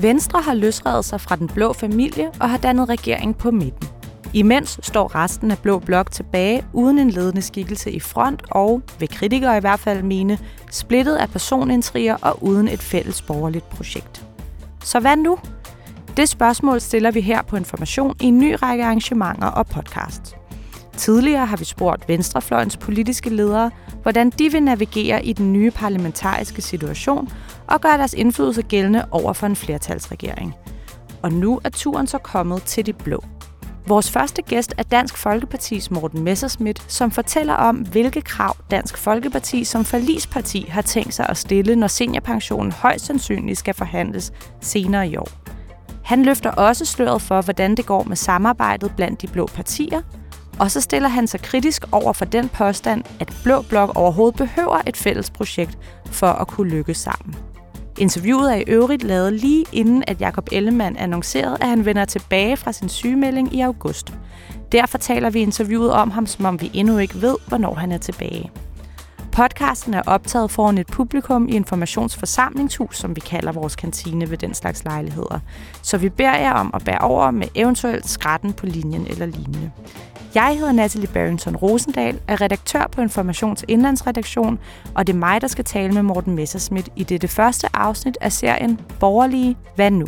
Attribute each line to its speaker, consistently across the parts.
Speaker 1: Venstre har løsredet sig fra den blå familie og har dannet regering på midten. Imens står resten af Blå Blok tilbage uden en ledende skikkelse i front og, vil kritikere i hvert fald mene, splittet af personintriger og uden et fælles borgerligt projekt. Så hvad nu? Det spørgsmål stiller vi her på Information i en ny række arrangementer og podcasts. Tidligere har vi spurgt Venstrefløjens politiske ledere, hvordan de vil navigere i den nye parlamentariske situation og gøre deres indflydelse gældende over for en flertalsregering. Og nu er turen så kommet til de blå. Vores første gæst er Dansk Folkepartis Morten Messerschmidt, som fortæller om, hvilke krav Dansk Folkeparti som forlisparti har tænkt sig at stille, når seniorpensionen højst sandsynligt skal forhandles senere i år. Han løfter også sløret for, hvordan det går med samarbejdet blandt de blå partier, og så stiller han sig kritisk over for den påstand, at Blå Blok overhovedet behøver et fælles projekt for at kunne lykkes sammen. Interviewet er i øvrigt lavet lige inden, at Jakob Ellemann annoncerede, at han vender tilbage fra sin sygemelding i august. Derfor taler vi interviewet om ham, som om vi endnu ikke ved, hvornår han er tilbage. Podcasten er optaget foran et publikum i Informationsforsamlingshus, som vi kalder vores kantine ved den slags lejligheder. Så vi beder jer om at bære over med eventuelt skratten på linjen eller lignende. Jeg hedder Natalie Barrington Rosendal, er redaktør på Informations Indlandsredaktion, og det er mig, der skal tale med Morten Messerschmidt i det, det første afsnit af serien Borgerlige Hvad nu?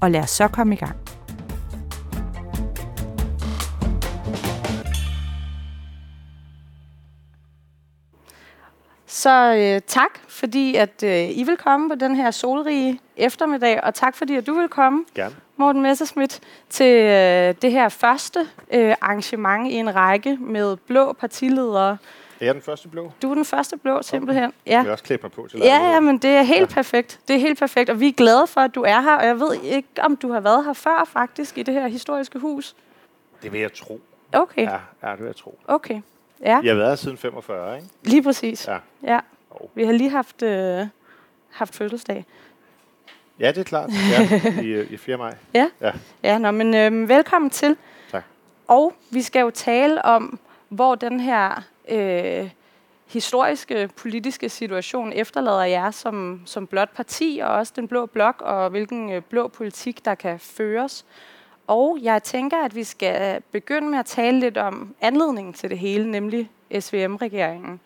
Speaker 1: Og lad os så komme i gang. Så øh, tak, fordi at øh, I vil komme på den her solrige eftermiddag, og tak fordi at du vil komme.
Speaker 2: Gerne.
Speaker 1: Morten Messerschmidt, til øh, det her første øh, arrangement i en række med blå partiledere.
Speaker 2: Er jeg den første blå?
Speaker 1: Du er den første blå, simpelthen.
Speaker 2: Okay. Ja. Jeg vil også klæde mig på til
Speaker 1: Ja, ja, men det er helt ja. perfekt. Det er helt perfekt, og vi er glade for, at du er her. Og jeg ved ikke, om du har været her før, faktisk, i det her historiske hus.
Speaker 2: Det vil jeg tro.
Speaker 1: Okay.
Speaker 2: Ja, ja det vil jeg tro.
Speaker 1: Okay. Ja.
Speaker 2: Jeg har været siden 45, ikke?
Speaker 1: Lige præcis.
Speaker 2: Ja.
Speaker 1: ja. Vi har lige haft, øh, haft fødselsdag.
Speaker 2: Ja, det er klart. Ja, i, i 4. maj.
Speaker 1: Ja, ja. ja nå, men øh, velkommen til.
Speaker 2: Tak.
Speaker 1: Og vi skal jo tale om, hvor den her øh, historiske politiske situation efterlader jer som, som blot parti, og også den blå blok, og hvilken øh, blå politik, der kan føres. Og jeg tænker, at vi skal begynde med at tale lidt om anledningen til det hele, nemlig SVM-regeringen.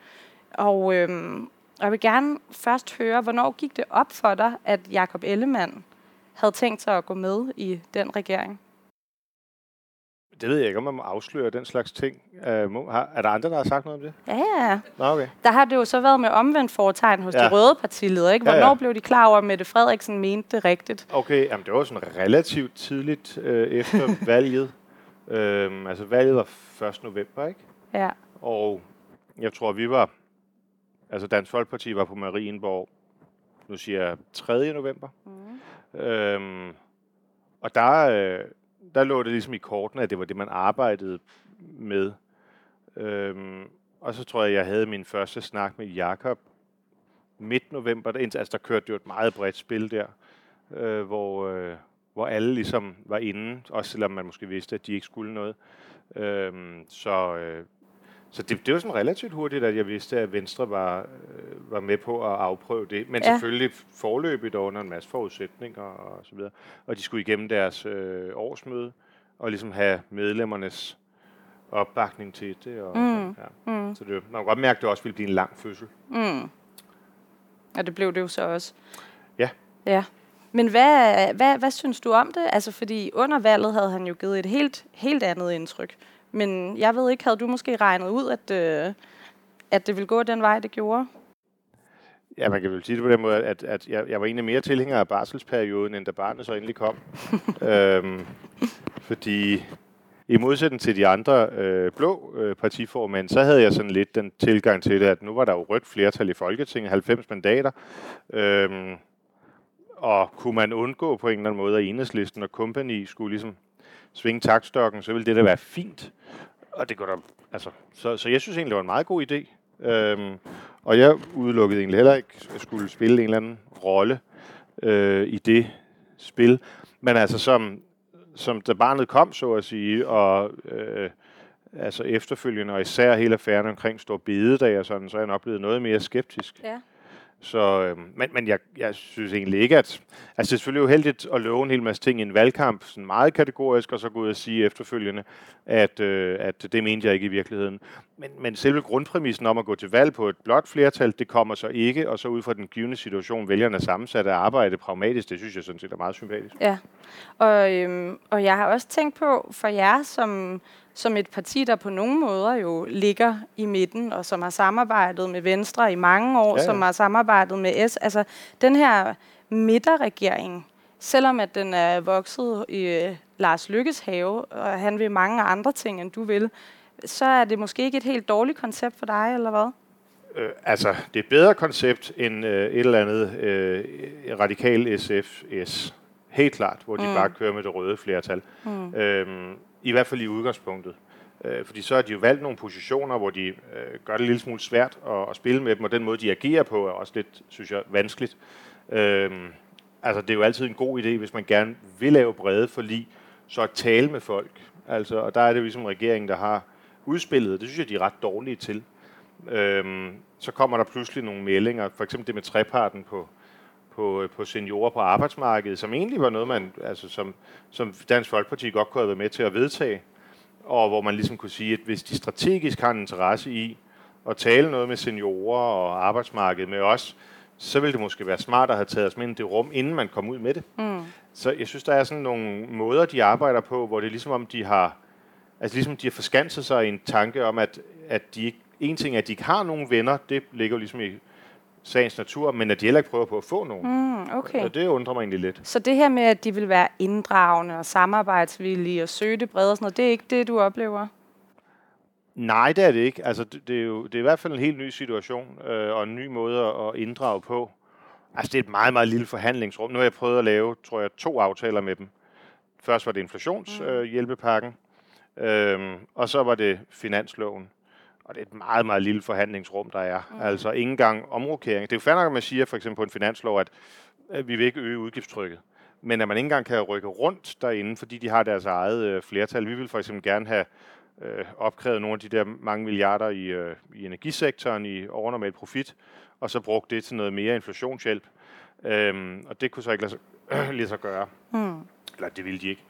Speaker 1: Og, øhm, jeg vil gerne først høre, hvornår gik det op for dig, at Jakob Ellemann havde tænkt sig at gå med i den regering?
Speaker 2: Det ved jeg ikke, om man må afsløre den slags ting. Har, er der andre, der har sagt noget om det?
Speaker 1: Ja, ja.
Speaker 2: Nå, okay.
Speaker 1: Der har det jo så været med omvendt foretegn hos ja. de røde partiledere. Ikke? Hvornår ja, ja. blev de klar over, at Mette Frederiksen mente det rigtigt?
Speaker 2: Okay, jamen, det var sådan relativt tidligt øh, efter valget. Øhm, altså valget var 1. november, ikke?
Speaker 1: Ja.
Speaker 2: Og jeg tror, vi var Altså Dansk Folkeparti var på Marienborg, nu siger jeg 3. november. Mm. Øhm, og der, øh, der lå det ligesom i kortene, at det var det, man arbejdede med. Øhm, og så tror jeg, jeg havde min første snak med Jakob midt november. Der, altså der kørte jo et meget bredt spil der, øh, hvor, øh, hvor alle ligesom var inde, også selvom man måske vidste, at de ikke skulle noget. Øhm, så øh, så det, det var sådan relativt hurtigt, at jeg vidste, at Venstre var, øh, var med på at afprøve det. Men ja. selvfølgelig forløbigt under en masse forudsætninger og så videre. Og de skulle igennem deres øh, årsmøde og ligesom have medlemmernes opbakning til det. Og,
Speaker 1: mm.
Speaker 2: ja. mm. Så det, man kan godt mærke, at det også ville blive en lang fødsel.
Speaker 1: Mm. Og det blev det jo så også.
Speaker 2: Ja.
Speaker 1: Ja. Men hvad, hvad, hvad synes du om det? Altså, fordi under valget havde han jo givet et helt, helt andet indtryk. Men jeg ved ikke, havde du måske regnet ud, at, øh, at det ville gå den vej, det gjorde?
Speaker 2: Ja, man kan vel sige det på den måde, at, at jeg, jeg var egentlig mere tilhænger af barselsperioden, end da barnet så endelig kom. øhm, fordi i modsætning til de andre øh, blå øh, partiformænd, så havde jeg sådan lidt den tilgang til det, at nu var der jo rødt flertal i Folketinget, 90 mandater. Øhm, og kunne man undgå på en eller anden måde, at enhedslisten og kompagni skulle ligesom svinge taktstokken, så ville det da være fint. Og det går da, altså, så, så jeg synes egentlig, det var en meget god idé. Øhm, og jeg udelukkede egentlig heller ikke at skulle spille en eller anden rolle øh, i det spil. Men altså, som, som da barnet kom, så at sige, og øh, altså efterfølgende, og især hele affæren omkring Stor Bededag og sådan, så er jeg nok blevet noget mere skeptisk.
Speaker 1: Ja.
Speaker 2: Så, øh, men, men jeg, jeg synes egentlig ikke, at... Altså, det er selvfølgelig uheldigt at love en hel masse ting i en valgkamp, sådan meget kategorisk, og så gå ud og sige efterfølgende, at, øh, at det mente jeg ikke i virkeligheden. Men, men selve grundpræmissen om at gå til valg på et blot flertal, det kommer så ikke, og så ud fra den givende situation, vælgerne sammensat at arbejde pragmatisk, det synes jeg sådan set er meget sympatisk.
Speaker 1: Ja, og, øhm, og jeg har også tænkt på, for jer som som et parti, der på nogle måder jo ligger i midten, og som har samarbejdet med Venstre i mange år, ja, ja. som har samarbejdet med S. Altså, den her midterregering, selvom at den er vokset i uh, Lars Lykkes have, og han vil mange andre ting, end du vil, så er det måske ikke et helt dårligt koncept for dig, eller hvad?
Speaker 2: Øh, altså, det er et bedre koncept end øh, et eller andet øh, radikal SFS. Helt klart, hvor de mm. bare kører med det røde flertal. Mm. Øhm, i hvert fald i udgangspunktet. Øh, fordi så har de jo valgt nogle positioner, hvor de øh, gør det en lille smule svært at, at spille med dem, og den måde, de agerer på, er også lidt, synes jeg, vanskeligt. Øh, altså, det er jo altid en god idé, hvis man gerne vil lave brede forlig, så at tale med folk. Altså, og der er det ligesom regeringen, der har udspillet, det synes jeg, de er ret dårlige til. Øhm, så kommer der pludselig nogle meldinger, for eksempel det med treparten på, på, på seniorer på arbejdsmarkedet, som egentlig var noget, man, altså som, som Dansk Folkeparti godt kunne have været med til at vedtage, og hvor man ligesom kunne sige, at hvis de strategisk har en interesse i at tale noget med seniorer og arbejdsmarkedet med os, så ville det måske være smart at have taget os med ind i det rum, inden man kom ud med det. Mm. Så jeg synes, der er sådan nogle måder, de arbejder på, hvor det er ligesom om, de har, altså ligesom de har forskanset sig i en tanke om, at, at de ikke, en ting er, at de ikke har nogen venner, det ligger jo ligesom i sagens natur, men at de heller ikke prøver på at få nogen.
Speaker 1: Mm, okay.
Speaker 2: Og det undrer mig egentlig lidt.
Speaker 1: Så det her med, at de vil være inddragende og samarbejdsvillige og søge det brede og sådan noget, det er ikke det, du oplever?
Speaker 2: Nej, det er det ikke. Altså, det, det er jo det er i hvert fald en helt ny situation øh, og en ny måde at inddrage på. Altså, det er et meget, meget lille forhandlingsrum. Nu har jeg prøvet at lave, tror jeg, to aftaler med dem. Først var det inflationshjælpepakken, mm. øh, øh, og så var det finansloven. Og det er et meget, meget lille forhandlingsrum, der er. Mm. Altså ingen engang omrokering. Det er jo fandme, at man siger for eksempel på en finanslov, at, at vi vil ikke øge udgiftstrykket. Men at man ikke engang kan rykke rundt derinde, fordi de har deres eget øh, flertal. Vi vil for eksempel gerne have øh, opkrævet nogle af de der mange milliarder i, øh, i energisektoren i overnormal profit, og så brugt det til noget mere inflationshjælp. Øhm, og det kunne så ikke lade sig, øh, lade sig gøre. Mm. Eller det ville de ikke.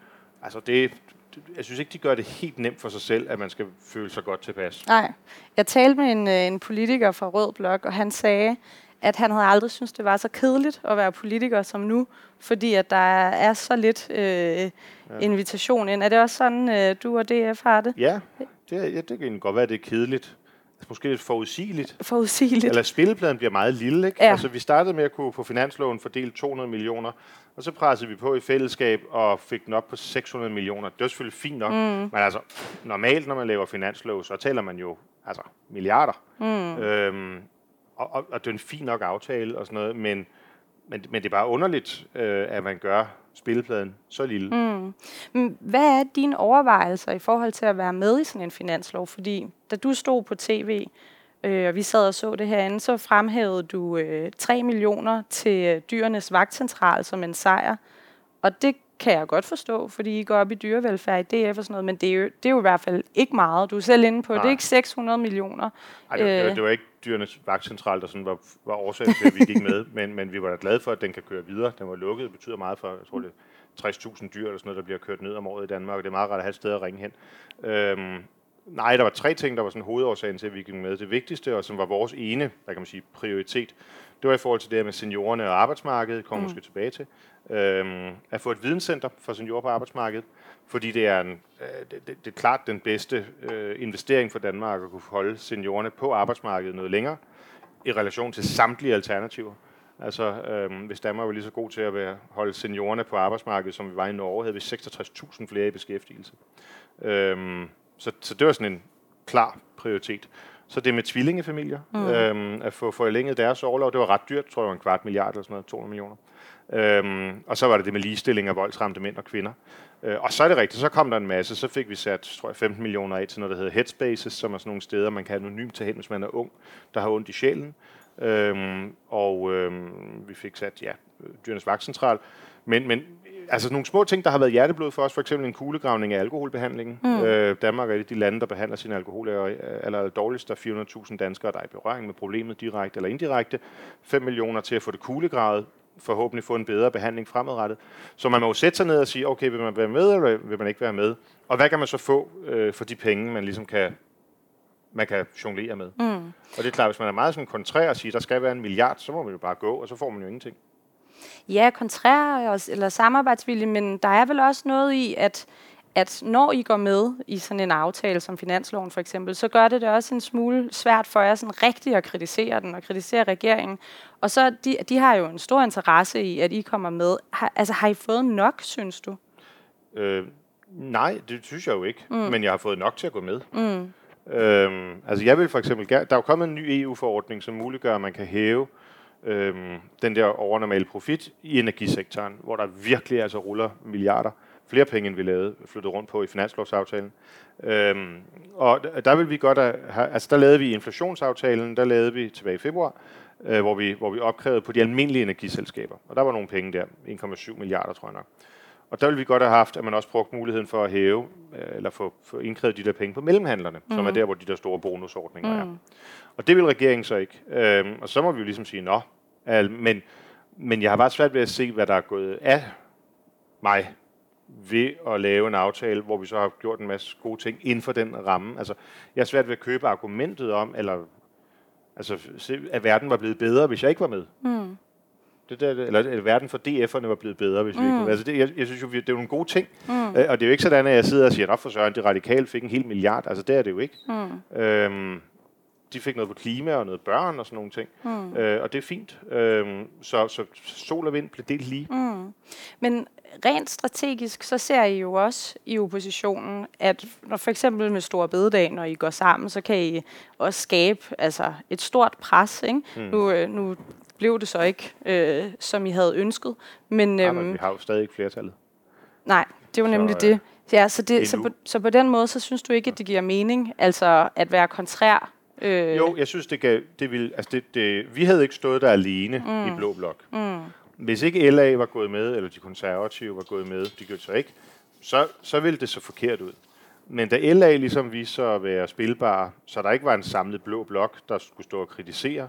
Speaker 2: Altså det, jeg synes ikke, de gør det helt nemt for sig selv, at man skal føle sig godt tilpas.
Speaker 1: Nej. Jeg talte med en, øh, en politiker fra Rød Blok, og han sagde, at han havde aldrig syntes, det var så kedeligt at være politiker som nu, fordi at der er så lidt øh, ja. invitation ind. Er det også sådan, øh, du og DF har det?
Speaker 2: Ja, det, ja, det kan godt være, at det er kedeligt. Altså, måske lidt forudsigeligt.
Speaker 1: Forudsigeligt.
Speaker 2: Eller spillepladen bliver meget lille, ikke? Ja. Altså, vi startede med at kunne på finansloven fordele 200 millioner, og så pressede vi på i fællesskab og fik den op på 600 millioner. Det var selvfølgelig fint nok, mm. men altså, normalt, når man laver finanslov, så taler man jo altså milliarder. Mm. Øhm, og, og, og det er en fin nok aftale og sådan noget, men, men, men det er bare underligt, øh, at man gør spillepladen så lille. Mm.
Speaker 1: Men hvad er dine overvejelser i forhold til at være med i sådan en finanslov? Fordi da du stod på tv, øh, og vi sad og så det herinde, så fremhævede du øh, 3 millioner til øh, dyrenes vagtcentral som en sejr. Og det kan jeg godt forstå, fordi I går op i dyrevelfærd i DF og sådan noget, men det er jo, det er jo i hvert fald ikke meget. Du er selv inde på, Nej. det er ikke 600 millioner.
Speaker 2: Nej, det, det, var, det var ikke dyrenes vagtcentral, der sådan var, var årsagen til, at vi gik med, men, men vi var da glade for, at den kan køre videre. Den var lukket, det betyder meget for, jeg tror det 60.000 dyr eller sådan noget, der bliver kørt ned om året i Danmark, og det er meget rart at have et sted at ringe hen. Øhm, nej, der var tre ting, der var sådan hovedårsagen til, at vi gik med. Det vigtigste, og som var vores ene, hvad kan man sige, prioritet, det var i forhold til det her med seniorerne og arbejdsmarkedet, kommer mm. måske tilbage til, øhm, at få et videnscenter for seniorer på arbejdsmarkedet, fordi det er, en, øh, det, det, det er klart den bedste øh, investering for Danmark at kunne holde seniorerne på arbejdsmarkedet noget længere, i relation til samtlige alternativer. Altså, øhm, hvis Danmark var lige så god til at være, holde seniorerne på arbejdsmarkedet, som vi var i Norge, havde vi 66.000 flere i beskæftigelse. Øhm, så, så det var sådan en klar prioritet. Så det med tvillingefamilier, mm. øhm, at få forlænget deres overlov, det var ret dyrt, tror jeg en kvart milliard eller sådan noget, 200 millioner. Øhm, og så var det det med ligestilling af voldsramte mænd og kvinder. Øh, og så er det rigtigt, så kom der en masse, så fik vi sat, tror jeg, 15 millioner af til noget, der hedder Headspaces, som er sådan nogle steder, man kan anonymt tage hen, hvis man er ung, der har ondt i sjælen. Øhm, og øhm, vi fik sat, ja, Dyrenes Vagtcentral. Men, men altså nogle små ting, der har været hjerteblod for os, for eksempel en kuglegravning af alkoholbehandlingen. Mm. Øh, Danmark er et af de lande, der behandler sine alkohol eller dårligst. Der er 400.000 danskere, der er i berøring med problemet direkte eller indirekte. 5 millioner til at få det kuglegravet, forhåbentlig få en bedre behandling fremadrettet. Så man må jo sætte sig ned og sige, okay, vil man være med, eller vil man ikke være med? Og hvad kan man så få øh, for de penge, man ligesom kan man kan jonglere med. Mm. Og det er klart, hvis man er meget sådan kontrær og siger, der skal være en milliard, så må man jo bare gå, og så får man jo ingenting.
Speaker 1: Ja, kontrær eller samarbejdsvilje, men der er vel også noget i, at at når I går med i sådan en aftale som finansloven for eksempel, så gør det det også en smule svært for jer sådan rigtigt at kritisere den og kritisere regeringen. Og så de, de har jo en stor interesse i, at I kommer med. Har, altså har I fået nok, synes du?
Speaker 2: Øh, nej, det synes jeg jo ikke. Mm. Men jeg har fået nok til at gå med. Mm. Øhm, altså jeg vil for eksempel, der er jo kommet en ny EU-forordning, som muliggør, at man kan hæve øhm, den der overnormale profit i energisektoren, hvor der virkelig altså ruller milliarder flere penge, end vi lavede, flyttet rundt på i finanslovsaftalen. Øhm, og der vil vi godt have, altså der lavede vi inflationsaftalen, der lavede vi tilbage i februar, øh, hvor, vi, hvor vi opkrævede på de almindelige energiselskaber. Og der var nogle penge der, 1,7 milliarder tror jeg nok. Og der vil vi godt have haft, at man også brugte muligheden for at hæve, øh, eller få, få indkrævet de der penge på mellemhandlerne, mm. som er mm. der, hvor de der store bonusordninger mm. er. Og det vil regeringen så ikke. Øhm, og så må vi jo ligesom sige, nå, al, men, men jeg har bare svært ved at se, hvad der er gået af mig ved at lave en aftale, hvor vi så har gjort en masse gode ting inden for den ramme. Altså, jeg er svært ved at købe argumentet om, eller altså, at verden var blevet bedre, hvis jeg ikke var med. Mm. Det der, eller at verden for DF'erne var blevet bedre, hvis mm. vi ikke med. Altså, det, jeg, jeg synes jo, det er nogle gode ting. Mm. Øh, og det er jo ikke sådan, at jeg sidder og siger, at for Søren, det radikale fik en hel milliard. Altså, det er det jo ikke. Mm. Øhm, de fik noget på klima og noget børn og sådan nogle ting. Mm. Øh, og det er fint. Øh, så, så sol og vind blev delt lige. Mm.
Speaker 1: Men rent strategisk, så ser I jo også i oppositionen, at når for eksempel med Store Bededag, når I går sammen, så kan I også skabe altså, et stort pres. Ikke? Mm. Nu, øh, nu blev det så ikke, øh, som I havde ønsket. Men,
Speaker 2: øhm, ja, men vi har jo stadig ikke flertallet.
Speaker 1: Nej, det var nemlig så, øh, det. Ja, så, det så, på, så på den måde, så synes du ikke, at det giver mening, altså at være kontrær
Speaker 2: Øh. Jo, jeg synes, det, gav, det vil, altså det, det, vi havde ikke stået der alene mm. i Blå Blok. Mm. Hvis ikke LA var gået med, eller de konservative var gået med, de gjorde så ikke, så, så ville det så forkert ud. Men da LA ligesom viste sig at være spilbar, så der ikke var en samlet blå blok, der skulle stå og kritisere,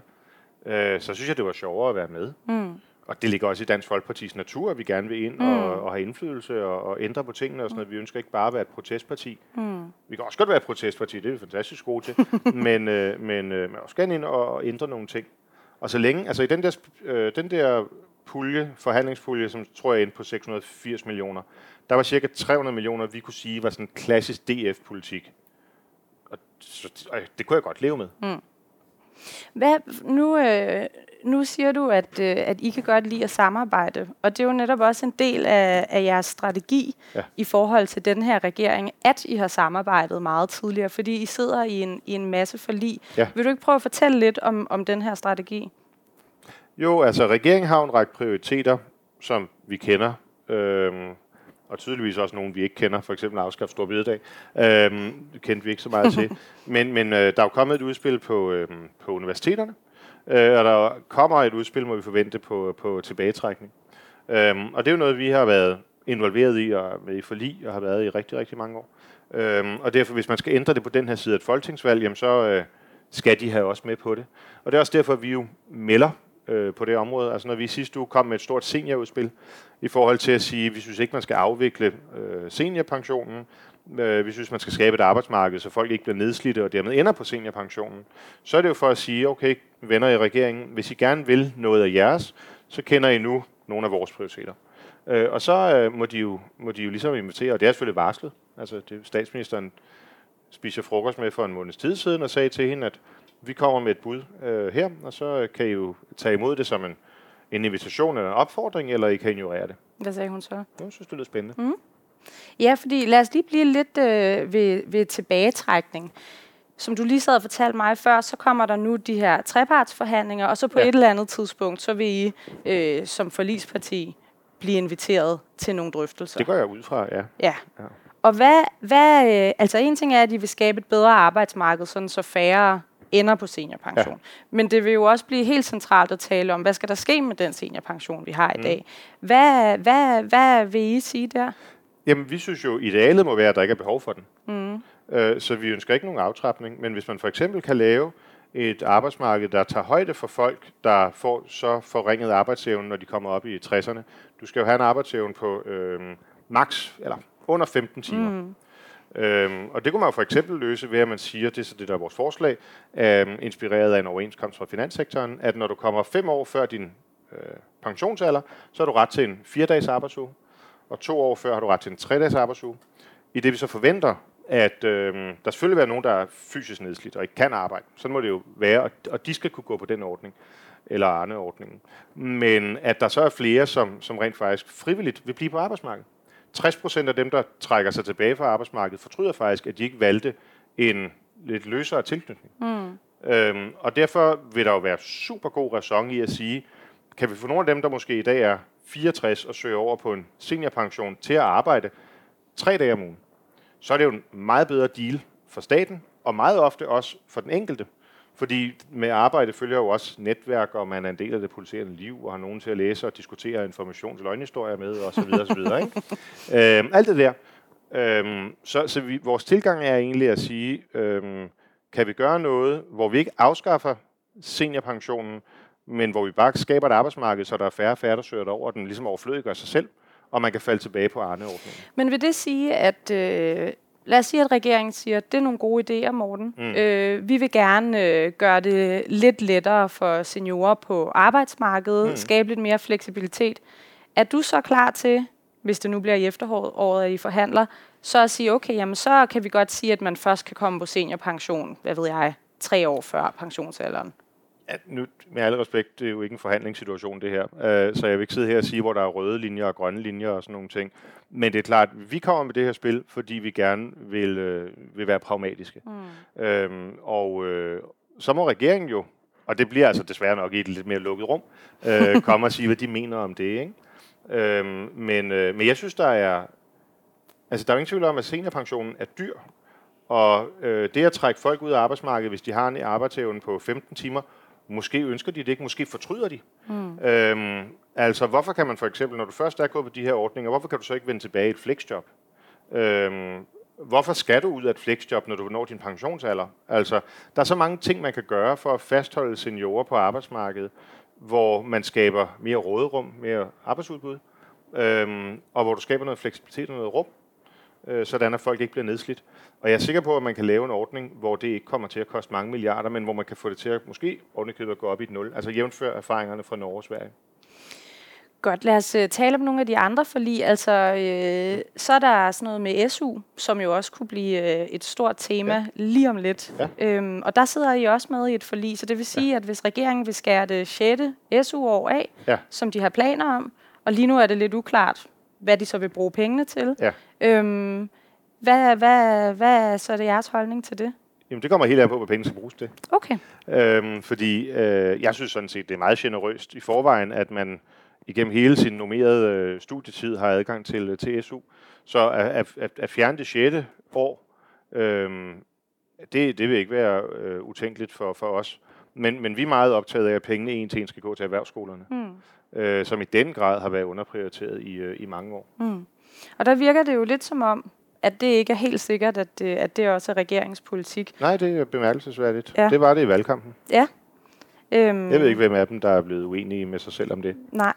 Speaker 2: øh, så synes jeg, det var sjovere at være med. Mm og det ligger også i Dansk Folkepartis natur, at vi gerne vil ind mm. og, og have indflydelse og, og ændre på tingene og sådan noget. Vi ønsker ikke bare at være et protestparti. Mm. Vi kan også godt være et protestparti, det er vi fantastisk gode til, men, øh, men, øh, men også gerne ind og ændre nogle ting. Og så længe, altså i den der, øh, den der pulje, forhandlingspulje, som tror jeg er på 680 millioner, der var cirka 300 millioner, vi kunne sige var sådan klassisk DF-politik. Og så, øh, det kunne jeg godt leve med. Mm.
Speaker 1: Hvad, nu, øh, nu siger du, at, øh, at I kan godt lide at samarbejde, og det er jo netop også en del af, af jeres strategi ja. i forhold til den her regering, at I har samarbejdet meget tidligere, fordi I sidder i en, i en masse forlig. Ja. Vil du ikke prøve at fortælle lidt om, om den her strategi?
Speaker 2: Jo, altså regeringen har en række prioriteter, som vi kender. Øhm, og tydeligvis også nogle, vi ikke kender, for eksempel afskaffe Stor Bededag. Det kendte vi ikke så meget til. Men, men øh, der er jo kommet et udspil på, øhm, på universiteterne, øh, og der kommer et udspil, må vi forvente, på, på tilbagetrækning. Øhm, og det er jo noget, vi har været involveret i og med i forlig og har været i rigtig, rigtig mange år. Øhm, og derfor, hvis man skal ændre det på den her side af et folketingsvalg, jamen så øh, skal de have også med på det. Og det er også derfor, at vi jo melder øh, på det område. Altså når vi sidste uge kom med et stort seniorudspil i forhold til at sige, at vi synes ikke, man skal afvikle øh, seniorpensionen. Øh, vi synes, man skal skabe et arbejdsmarked, så folk ikke bliver nedslidte og dermed ender på seniorpensionen. Så er det jo for at sige, okay, venner i regeringen, hvis I gerne vil noget af jeres, så kender I nu nogle af vores prioriteter. Øh, og så øh, må, de jo, må de jo ligesom invitere, og det er selvfølgelig varslet. Altså det, statsministeren spiser frokost med for en måneds tid siden og sagde til hende, at vi kommer med et bud øh, her, og så kan I jo tage imod det som en, en invitation eller en opfordring, eller I kan ignorere det.
Speaker 1: Hvad sagde hun så?
Speaker 2: Jeg synes, det lyder spændende.
Speaker 1: Mm. Ja, fordi lad os lige blive lidt øh, ved, ved tilbagetrækning. Som du lige sad og fortalte mig før, så kommer der nu de her trepartsforhandlinger, og så på ja. et eller andet tidspunkt, så vil I øh, som forlisparti blive inviteret til nogle drøftelser.
Speaker 2: Det går jeg ud fra, ja.
Speaker 1: Ja. ja. Og hvad, hvad øh, altså en ting er, at de vil skabe et bedre arbejdsmarked, sådan så færre ender på seniorpension. Ja. Men det vil jo også blive helt centralt at tale om, hvad skal der ske med den seniorpension, vi har i mm. dag. Hvad, hvad, hvad vil I sige der?
Speaker 2: Jamen, vi synes jo, idealet må være, at der ikke er behov for den. Mm. Øh, så vi ønsker ikke nogen aftrapning. Men hvis man for eksempel kan lave et arbejdsmarked, der tager højde for folk, der får så forringet arbejdsevne, når de kommer op i 60'erne. Du skal jo have en arbejdsevne på øh, max, eller under 15 timer. Mm. Øhm, og det kunne man jo for eksempel løse ved, at man siger, det er så det, der er vores forslag, øhm, inspireret af en overenskomst fra finanssektoren, at når du kommer fem år før din øh, pensionsalder, så har du ret til en fire-dages arbejdsuge, og to år før har du ret til en tre-dages arbejdsuge. I det vi så forventer, at øh, der selvfølgelig være nogen, der er fysisk nedslidt og ikke kan arbejde. Sådan må det jo være, og de skal kunne gå på den ordning, eller Arne-ordningen. Men at der så er flere, som, som rent faktisk frivilligt vil blive på arbejdsmarkedet. 60 procent af dem, der trækker sig tilbage fra arbejdsmarkedet, fortryder faktisk, at de ikke valgte en lidt løsere tilknytning. Mm. Øhm, og derfor vil der jo være super god ræson i at sige, kan vi få nogle af dem, der måske i dag er 64 og søger over på en seniorpension til at arbejde tre dage om ugen, så er det jo en meget bedre deal for staten, og meget ofte også for den enkelte. Fordi med arbejde følger jo også netværk, og man er en del af det pulserende liv, og har nogen til at læse og diskutere informations- og løgnhistorier med, og så videre, og så videre. Ikke? øhm, alt det der. Øhm, så så vi, vores tilgang er egentlig at sige, øhm, kan vi gøre noget, hvor vi ikke afskaffer seniorpensionen, men hvor vi bare skaber et arbejdsmarked, så der er færre og færre, der søger over, og den ligesom overflødiggør sig selv, og man kan falde tilbage på Arne-ordningen.
Speaker 1: Men vil det sige, at øh, lad os sige, at regeringen siger, at det er nogle gode idéer, Morten. Mm. Øh, vi vil gerne øh, gøre det lidt lettere for seniorer på arbejdsmarkedet, mm. skabe lidt mere fleksibilitet. Er du så klar til, hvis det nu bliver i efteråret, at I forhandler, så at sige, okay, jamen så kan vi godt sige, at man først kan komme på seniorpension, hvad ved jeg, tre år før pensionsalderen?
Speaker 2: Ja, nu, med alle respekt, det er jo ikke en forhandlingssituation, det her. Uh, så jeg vil ikke sidde her og sige, hvor der er røde linjer og grønne linjer og sådan nogle ting. Men det er klart, at vi kommer med det her spil, fordi vi gerne vil, øh, vil være pragmatiske. Mm. Øhm, og uh, så må regeringen jo, og det bliver altså desværre nok i et lidt mere lukket rum, uh, komme og sige, hvad de mener om det. Ikke? Øhm, men, uh, men jeg synes, der er... Altså, der er ingen tvivl om, at seniorpensionen er dyr. Og øh, det at trække folk ud af arbejdsmarkedet, hvis de har en arbejdsevne på 15 timer, Måske ønsker de det ikke, måske fortryder de. Mm. Øhm, altså, hvorfor kan man for eksempel, når du først er gået på de her ordninger, hvorfor kan du så ikke vende tilbage i et flexjob? Øhm, hvorfor skal du ud af et flexjob, når du når din pensionsalder? Altså, der er så mange ting, man kan gøre for at fastholde seniorer på arbejdsmarkedet, hvor man skaber mere råderum, mere arbejdsudbud, øhm, og hvor du skaber noget fleksibilitet og noget rum, øh, sådan at folk ikke bliver nedslidt. Og jeg er sikker på, at man kan lave en ordning, hvor det ikke kommer til at koste mange milliarder, men hvor man kan få det til at måske ovenikøbet at gå op i et nul. Altså jævnfør erfaringerne fra Norge og Sverige.
Speaker 1: Godt, lad os uh, tale om nogle af de andre forlig. Altså, øh, så er der sådan noget med SU, som jo også kunne blive øh, et stort tema ja. lige om lidt. Ja. Øhm, og der sidder I også med i et forlig, så det vil sige, ja. at hvis regeringen vil skære det 6. SU-år af, ja. som de har planer om, og lige nu er det lidt uklart, hvad de så vil bruge pengene til. Ja. Øhm, hvad, hvad, hvad er så det jeres holdning til det?
Speaker 2: Jamen, det kommer helt af på, hvad pengene skal bruges til.
Speaker 1: Okay.
Speaker 2: Øhm, fordi øh, jeg synes sådan set, det er meget generøst i forvejen, at man igennem hele sin normerede øh, studietid har adgang til, øh, til SU. Så at, at, at fjerne det 6. år, øh, det, det vil ikke være øh, utænkeligt for, for os. Men, men vi er meget optaget af, at pengene en til en skal gå til erhvervsskolerne, mm. Øh, som i den grad har været underprioriteret i, øh, i mange år. Mm.
Speaker 1: Og der virker det jo lidt som om, at det ikke er helt sikkert, at det, at det også er regeringspolitik.
Speaker 2: Nej, det er bemærkelsesværdigt. Ja. Det var det i valgkampen.
Speaker 1: Ja.
Speaker 2: Øhm, jeg ved ikke, hvem af dem, der er blevet uenige med sig selv om det.
Speaker 1: Nej.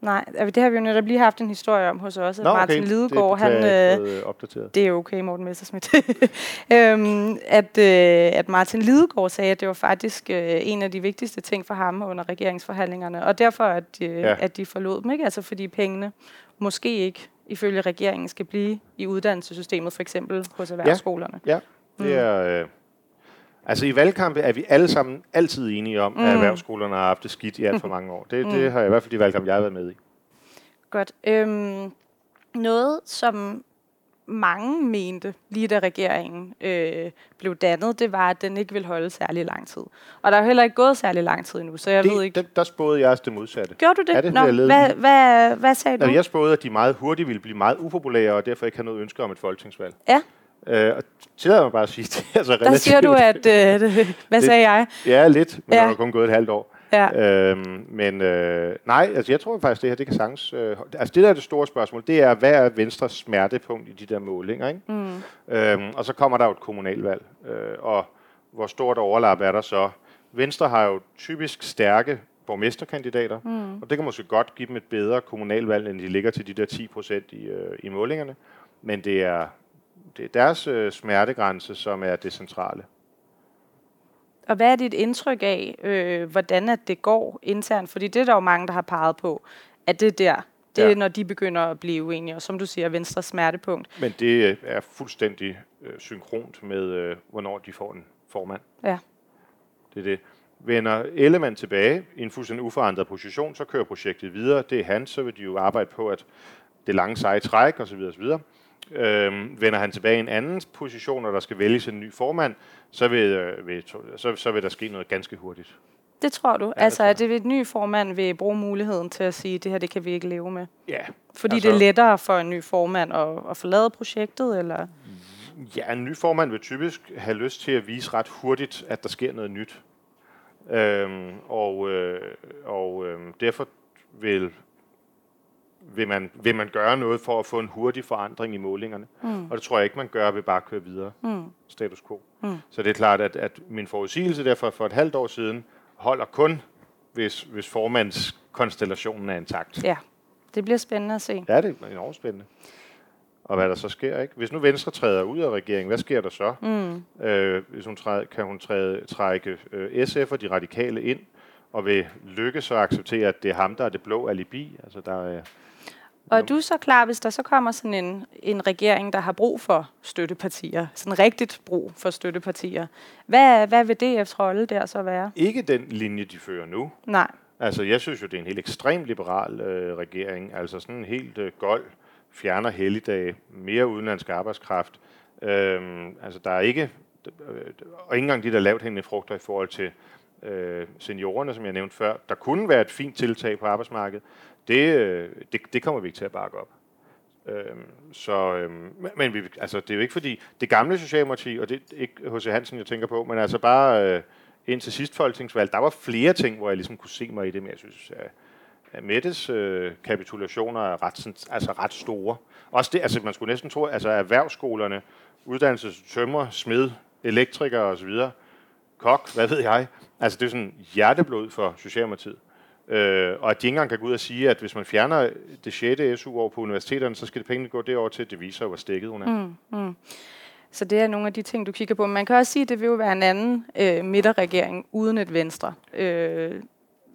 Speaker 1: Nej, altså, det har vi jo netop lige haft en historie om hos os. Nå, Martin okay. Lidegaard,
Speaker 2: det, han, øh, opdateret.
Speaker 1: det er okay, Morten Messersmith. øhm, at, øh, at Martin Lidegaard sagde, at det var faktisk øh, en af de vigtigste ting for ham under regeringsforhandlingerne, og derfor at, øh, ja. at de forlod dem, ikke? Altså fordi pengene måske ikke ifølge regeringen skal blive i uddannelsessystemet, for eksempel hos erhvervsskolerne.
Speaker 2: Ja, ja. det er... Øh, altså i valgkampe er vi alle sammen altid enige om, mm. at erhvervsskolerne har haft det skidt i alt for mange år. Det, mm. det har jeg i hvert fald de valgkampe, jeg har været med i.
Speaker 1: Godt. Øhm, noget, som mange mente, lige da regeringen øh, blev dannet, det var, at den ikke ville holde særlig lang tid. Og der er heller ikke gået særlig lang tid endnu, så jeg
Speaker 2: det,
Speaker 1: ved ikke...
Speaker 2: Det, der spåede jeg også det modsatte.
Speaker 1: Gjorde du det? Ja, det Nå, hvad, hvad, hvad sagde
Speaker 2: Nå,
Speaker 1: du?
Speaker 2: Jeg spåede, at de meget hurtigt ville blive meget upopulære, og derfor ikke have noget ønske om et folketingsvalg.
Speaker 1: Ja.
Speaker 2: Øh, og tillader mig bare at sige, det er altså
Speaker 1: Der
Speaker 2: relativt.
Speaker 1: siger du, at... Øh, hvad sagde jeg?
Speaker 2: Ja, lidt, men
Speaker 1: Ja.
Speaker 2: ja. der er kun gået et halvt år.
Speaker 1: Ja.
Speaker 2: Øhm, men øh, nej, altså jeg tror faktisk, det her det kan sagtens... Øh, altså det der er det store spørgsmål, det er, hvad er Venstres smertepunkt i de der målinger, ikke?
Speaker 1: Mm.
Speaker 2: Øhm, og så kommer der jo et kommunalvalg, øh, og hvor stort overlap er der så? Venstre har jo typisk stærke borgmesterkandidater,
Speaker 1: Mm.
Speaker 2: og det kan måske godt give dem et bedre kommunalvalg, end de ligger til de der 10 procent i, øh, i målingerne. Men det er, det er deres øh, smertegrænse, som er det centrale.
Speaker 1: Og hvad er dit indtryk af, øh, hvordan at det går internt? Fordi det er der jo mange, der har peget på, at det er der, det er,
Speaker 2: Ja.
Speaker 1: når de begynder at blive uenige, og som du siger, Venstres smertepunkt.
Speaker 2: Men det øh, er fuldstændig øh, synkront med, øh, hvornår de får en formand.
Speaker 1: Ja.
Speaker 2: Det er det. Vender Ellemann tilbage i en fuldstændig uforandret position, så kører projektet videre. Det er han, så vil de jo arbejde på, at det lange seje træk osv. osv. Øhm, vender han tilbage i en anden position, og der skal vælges en ny formand, så vil, øh, vil, så, så vil der ske noget ganske hurtigt.
Speaker 1: Det tror du?
Speaker 2: det
Speaker 1: altså, at det et ny formand vil bruge muligheden til at sige, at det her det kan vi ikke leve med?
Speaker 2: Ja,
Speaker 1: Fordi
Speaker 2: Altså-
Speaker 1: det er lettere for en ny formand at, at forlade projektet, eller?
Speaker 2: Ja, en ny formand vil typisk have lyst til at vise ret hurtigt, at der sker noget nyt. Øhm, og øh, og øhm, derfor vil, vil, man, vil man gøre noget for at få en hurtig forandring i målingerne.
Speaker 1: Mm.
Speaker 2: Og det tror jeg ikke, man gør ved bare at køre videre.
Speaker 1: Mm.
Speaker 2: Status quo.
Speaker 1: Mm.
Speaker 2: Så det er klart, at, at min forudsigelse derfor for et halvt år siden holder kun, hvis, hvis formandskonstellationen er intakt.
Speaker 1: Ja, det bliver spændende at se.
Speaker 2: Ja, det er enormt spændende. Og hvad der så sker, ikke? Hvis nu Venstre træder ud af regeringen, hvad sker der så?
Speaker 1: Mm.
Speaker 2: Øh, hvis hun træder, kan hun træde, trække øh, SF og de radikale ind, og vil lykkes så acceptere, at det er ham, der er det blå alibi. Altså, der er,
Speaker 1: Og er du så klar, hvis der så kommer sådan en, en regering, der har brug for støttepartier, sådan rigtigt brug for støttepartier, hvad, hvad vil DF's rolle der så være?
Speaker 2: ikke den linje, de fører nu.
Speaker 1: Nej.
Speaker 2: Altså, jeg synes jo, det er en helt ekstremt liberal øh, regering. Altså sådan en helt øh, gold, fjerner helligdage, mere udenlandsk arbejdskraft. Øhm, altså, der er ikke... Og ikke engang de der lavt hængende frugter i forhold til øh, seniorerne, som jeg nævnte før, der kunne være et fint tiltag på arbejdsmarkedet. Det, øh, det, det kommer vi ikke til at bakke op. Øhm, så, øhm, men- vi, altså, det er jo ikke fordi, det gamle Socialdemokrati, og det er ikke H.C. Hansen, jeg tænker på, men altså bare øh, indtil sidste folketingsvalg, der var flere ting, hvor jeg ligesom kunne se mig i det, men jeg synes, at, at Mettes øh, kapitulationer er ret, altså ret store. Også det, altså man skulle næsten tro, altså erhvervsskolerne, uddannelsestømmer, tømrer, smed, elektriker osv., kok, hvad ved jeg, altså det er sådan hjerteblod for Socialdemokratiet. Øh, og at de ikke engang kan gå ud og sige, at hvis man fjerner det 6. SU-år på universiteterne, så skal det pengene gå derover til, det viser jo, hvor stikket hun er. Mm.
Speaker 1: Mm. Så det er nogle af de ting, du kigger på. Man kan også sige, at det vil jo være en anden øh, midterregering uden et venstre. Øh,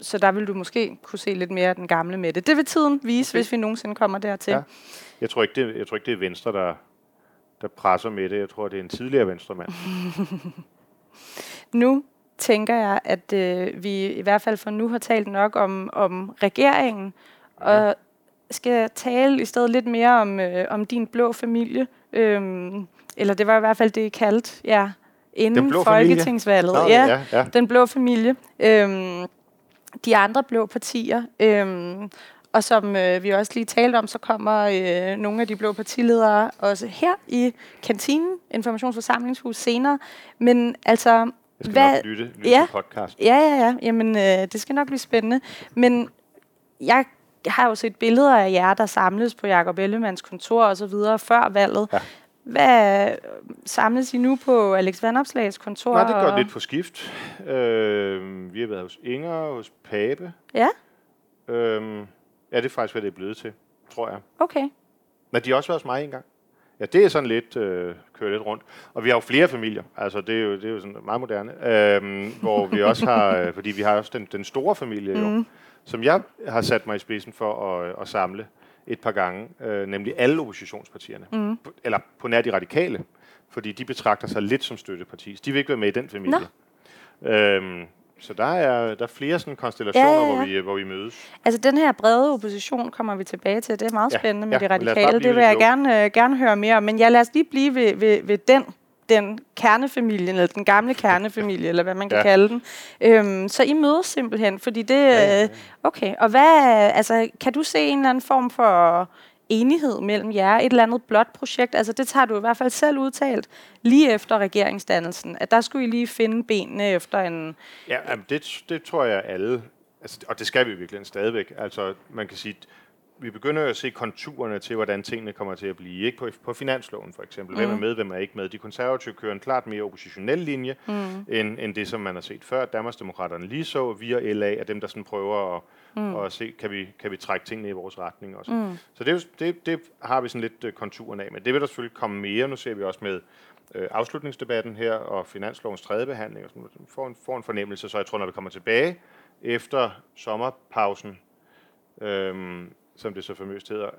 Speaker 1: så der vil du måske kunne se lidt mere af den gamle Mette. Det vil tiden vise,
Speaker 2: Okay.
Speaker 1: hvis vi nogensinde kommer dertil.
Speaker 2: Ja. Jeg, tror ikke, det, jeg tror ikke, det er Venstre, der, der presser med det. Jeg tror, det er en tidligere venstremand.
Speaker 1: Nu tænker jeg, at øh, vi i hvert fald for nu har talt nok om, om regeringen, og skal tale i stedet lidt mere om, øh, om din blå familie. Øhm, eller det var i hvert fald det, I kaldte ja, inden
Speaker 2: blå familie?
Speaker 1: folketingsvalget.
Speaker 2: Nå,
Speaker 1: ja,
Speaker 2: ja, ja.
Speaker 1: den blå familie. Øhm, de andre blå partier. Øhm, og som øh, vi også lige talte om, så kommer øh, nogle af de blå partiledere også her i kantinen, informationsforsamlingshus senere. Men altså,
Speaker 2: Jeg skal
Speaker 1: Hvad-
Speaker 2: nok lytte, lytte
Speaker 1: Ja.
Speaker 2: til podcast.
Speaker 1: Ja, ja, ja. Jamen, øh, det skal nok blive spændende. Men jeg har jo set billeder af jer, der samles på Jakob Ellemanns kontor og så videre før valget.
Speaker 2: Ja.
Speaker 1: Hvad samles I nu på Alex Vandopslags kontor?
Speaker 2: Nej, det går
Speaker 1: og-
Speaker 2: lidt på skift. Øh, vi har været hos Inger, hos Pape.
Speaker 1: Ja,
Speaker 2: Øh, ja, det er faktisk, hvad det er blevet til, tror jeg.
Speaker 1: okay.
Speaker 2: Men de har også været hos mig engang. Ja, det er sådan lidt, øh, kører lidt rundt. Og vi har jo flere familier, altså det er jo, det er jo sådan meget moderne, øhm, hvor vi også har, øh, fordi vi har også den, den store familie jo,
Speaker 1: Mhm.
Speaker 2: som jeg har sat mig i spidsen for at, at samle et par gange, øh, nemlig alle oppositionspartierne,
Speaker 1: Mm.
Speaker 2: På- eller på nær de radikale, fordi de betragter sig lidt som støtteparti, de vil ikke være med i den familie. Øhm, så der er, der er flere sådan konstellationer,
Speaker 1: Ja, ja, ja.
Speaker 2: Hvor, vi, hvor vi mødes.
Speaker 1: Altså, den her brede opposition kommer vi tilbage til. Det er meget
Speaker 2: Ja,
Speaker 1: spændende med
Speaker 2: ja,
Speaker 1: de radikale. Det vil jeg gerne, øh, gerne høre mere om. Men ja, lad os lige blive ved, ved, ved den den kernefamilie, eller den gamle kernefamilie, eller hvad man kan
Speaker 2: Ja.
Speaker 1: kalde den. Øhm, så I mødes simpelthen, fordi det...
Speaker 2: ja, ja.
Speaker 1: øh, Okay, og hvad... Altså, kan du se en eller anden form for enighed mellem jer, et eller andet blot projekt. Altså det tager du i hvert fald selv udtalt lige efter regeringsdannelsen, at der skulle I lige finde benene efter en...
Speaker 2: Ja, det, det tror jeg alle, altså, og det skal vi virkelig stadigvæk. Altså man kan sige, vi begynder at se konturerne til, hvordan tingene kommer til at blive. Ikke på, på finansloven for eksempel. Hvem er mm. med, hvem er ikke med. De konservative kører en klart mere oppositionel linje, mm. end, end det, som man har set før. Danmarksdemokraterne lige så, vi og LA er dem, der sådan prøver at, mm. at se, kan vi, kan vi trække tingene i vores retning også. Mm. Så det, det, det har vi sådan lidt uh, konturen af. Men det vil der selvfølgelig komme mere. Nu ser vi også med uh, afslutningsdebatten her og finanslovens tredje behandling. Og sådan, får, en, får en fornemmelse, så jeg tror, når vi kommer tilbage efter sommerpausen, øhm, som det så famøst hedder,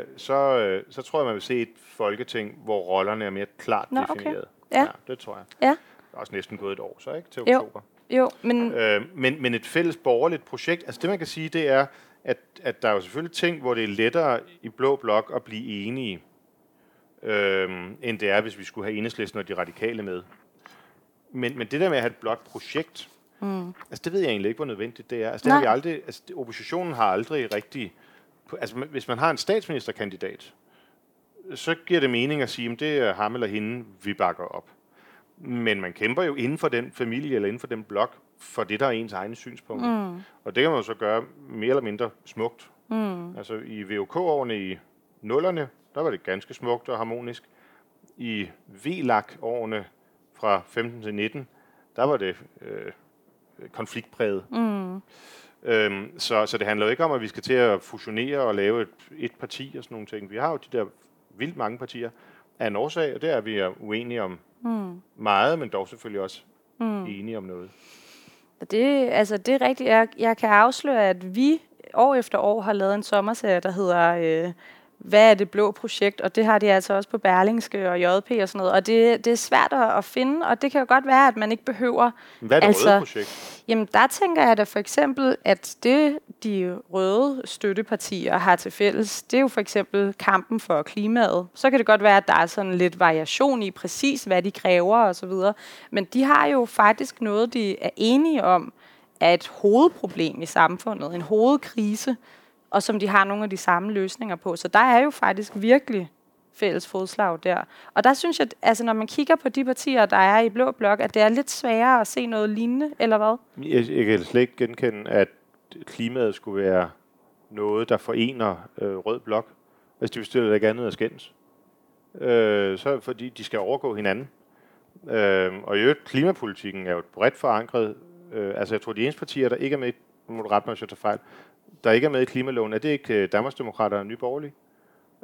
Speaker 2: øh, så, øh, så tror jeg, man vil se et folketing, hvor rollerne er mere klart Nå, defineret.
Speaker 1: Okay. Ja. ja.
Speaker 2: det tror jeg.
Speaker 1: Ja.
Speaker 2: Det er også næsten gået et år, så ikke? Til oktober.
Speaker 1: Jo, jo men...
Speaker 2: Øh, men... Men et fælles borgerligt projekt, altså det man kan sige, det er, at, at der er jo selvfølgelig ting, hvor det er lettere i blå blok at blive enige, øh, end det er, hvis vi skulle have enhedslisten og de radikale med. Men, men det der med at have et blot projekt, mm. altså det ved jeg egentlig ikke, hvor nødvendigt det er. Altså det har vi aldrig, altså oppositionen har aldrig rigtig altså hvis man har en statsministerkandidat, så giver det mening at sige, at det er ham eller hende, vi bakker op. Men man kæmper jo inden for den familie eller inden for den blok, for det, der er ens egne synspunkt. Mm. Og det kan man jo så gøre mere eller mindre smukt. Mm. Altså i VOK-årene i nullerne, der var det ganske smukt og harmonisk. I VLAK-årene fra 15 til 19, der var det øh, konfliktpræget. Mm. Øhm, så, så det handler jo ikke om, at vi skal til at fusionere og lave et, et parti og sådan nogle ting. Vi har jo de der vildt mange partier af en årsag, og det er, vi er uenige om mm. meget, men dog selvfølgelig også mm. enige om noget.
Speaker 1: Det, altså, det er rigtigt. Jeg, jeg kan afsløre, at vi år efter år har lavet en sommerserie, der hedder øh, hvad er det blå projekt, og det har de altså også på Berlingske og JP og sådan noget, og det, det er svært at finde, og det kan jo godt være, at man ikke behøver...
Speaker 2: Hvad er det altså, røde projekt?
Speaker 1: Jamen, der tænker jeg da for eksempel, at det, de røde støttepartier har til fælles, det er jo for eksempel kampen for klimaet. Så kan det godt være, at der er sådan lidt variation i præcis, hvad de kræver og så videre, men de har jo faktisk noget, de er enige om, er et hovedproblem i samfundet, en hovedkrise, og som de har nogle af de samme løsninger på. Så der er jo faktisk virkelig fælles fodslag der. Og der synes jeg, altså når man kigger på de partier, der er i Blå Blok, at det er lidt sværere at se noget lignende, eller hvad?
Speaker 2: Jeg, jeg kan slet ikke genkende, at klimaet skulle være noget, der forener øh, Rød Blok. Altså, de bestiller ikke andet at skændes. Øh, så fordi de skal overgå hinanden. Øh, og i øvrigt, klimapolitikken er jo bredt forankret. Øh, altså, jeg tror, de eneste partier, der ikke er med, må du rette mig, hvis jeg tager fejl, der ikke er med i klimaloven, er det ikke øh, Danmarksdemokraterne og Nye Borgerlige?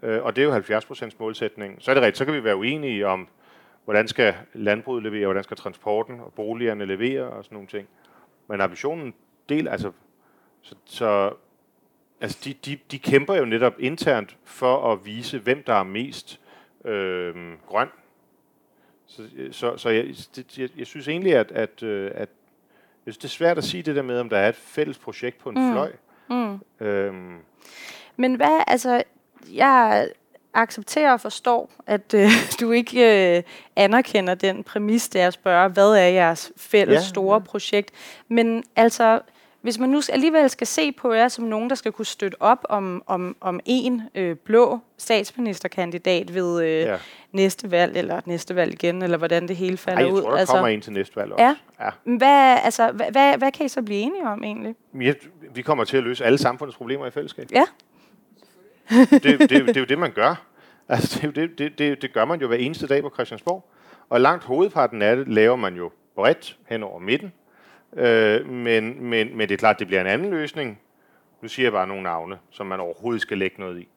Speaker 2: Øh, og det er jo 70% målsætning. Så er det rigtigt, så kan vi være uenige om, hvordan skal landbruget levere, hvordan skal transporten og boligerne levere og sådan nogle ting. Men ambitionen del, altså, så, så altså de, de, de kæmper jo netop internt for at vise, hvem der er mest øh, grøn. Så, så, så jeg, det, jeg, jeg synes egentlig, at, at, øh, at jeg synes, det er svært at sige det der med, om der er et fælles projekt på en mm. fløj. Mm.
Speaker 1: Øhm. Men hvad, altså, jeg accepterer og forstår, at øh, du ikke øh, anerkender den præmis, der jeg spørger, hvad er jeres fælles ja, store ja. projekt? Men altså, hvis man nu alligevel skal se på jer som nogen, der skal kunne støtte op om, om, om en øh, blå statsministerkandidat ved øh, ja. næste valg, eller næste valg igen, eller hvordan det hele falder
Speaker 2: Ej, jeg
Speaker 1: ud.
Speaker 2: tror, der altså, kommer en til næste valg også.
Speaker 1: Ja. ja. Hvad, altså, hvad, hvad, hvad kan I så blive enige om egentlig?
Speaker 2: Ja, vi kommer til at løse alle samfundets problemer i fællesskab.
Speaker 1: Ja.
Speaker 2: det, det, det, er jo det, man gør. Altså, det, det, det, det, det gør man jo hver eneste dag på Christiansborg. Og langt hovedparten af det laver man jo bredt hen over midten. Øh, men, men, men det er klart, det bliver en anden løsning. Nu siger jeg bare nogle navne, som man overhovedet skal lægge noget i.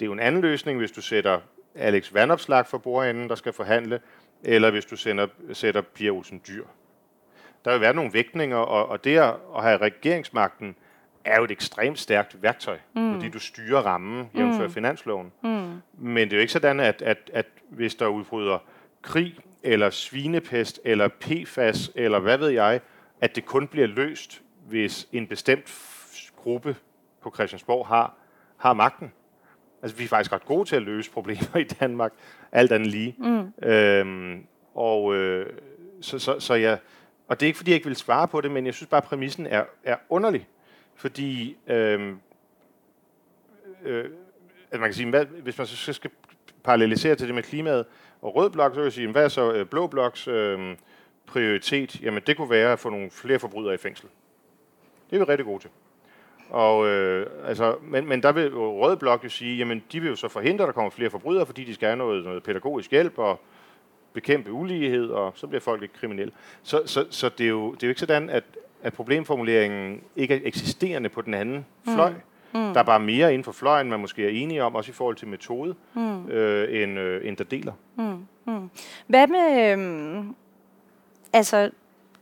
Speaker 2: Det er jo en anden løsning, hvis du sætter Alex Vandopslag for bordenden, der skal forhandle, eller hvis du sender, sætter Pia Olsen Dyr. Der vil være nogle vægtninger, og, og det at have regeringsmagten er jo et ekstremt stærkt værktøj, mm. fordi du styrer rammen jævnfør mm. finansloven. Mm. Men det er jo ikke sådan, at, at, at hvis der udbryder krig, eller svinepest, eller PFAS, eller hvad ved jeg, at det kun bliver løst, hvis en bestemt gruppe på Christiansborg har, har magten. Altså, vi er faktisk ret gode til at løse problemer i Danmark, alt andet lige. Mm. Øhm, og, øh, så, så, så jeg, og det er ikke, fordi jeg ikke vil svare på det, men jeg synes bare, at præmissen er, er underlig. Fordi øh, øh, man kan sige, hvad, hvis man så skal parallelisere til det med klimaet og rød blok, så vil jeg sige, hvad er så øh, blå bloks øh, prioritet? Jamen, det kunne være at få nogle flere forbrydere i fængsel. Det er vi rigtig gode til. Og, øh, altså, men, men der vil jo Rød Blok jo sige, jamen de vil jo så forhindre, at der kommer flere forbrydere, fordi de skal have noget, noget pædagogisk hjælp og bekæmpe ulighed, og så bliver folk ikke kriminelle. Så, så, så det, er jo, det er jo ikke sådan, at, at problemformuleringen ikke er eksisterende på den anden mm. fløj. Mm. Der er bare mere inden for fløjen, man måske er enige om, også i forhold til metode, mm. øh, end, øh, end der deler. Mm.
Speaker 1: Mm. Hvad med, øh, altså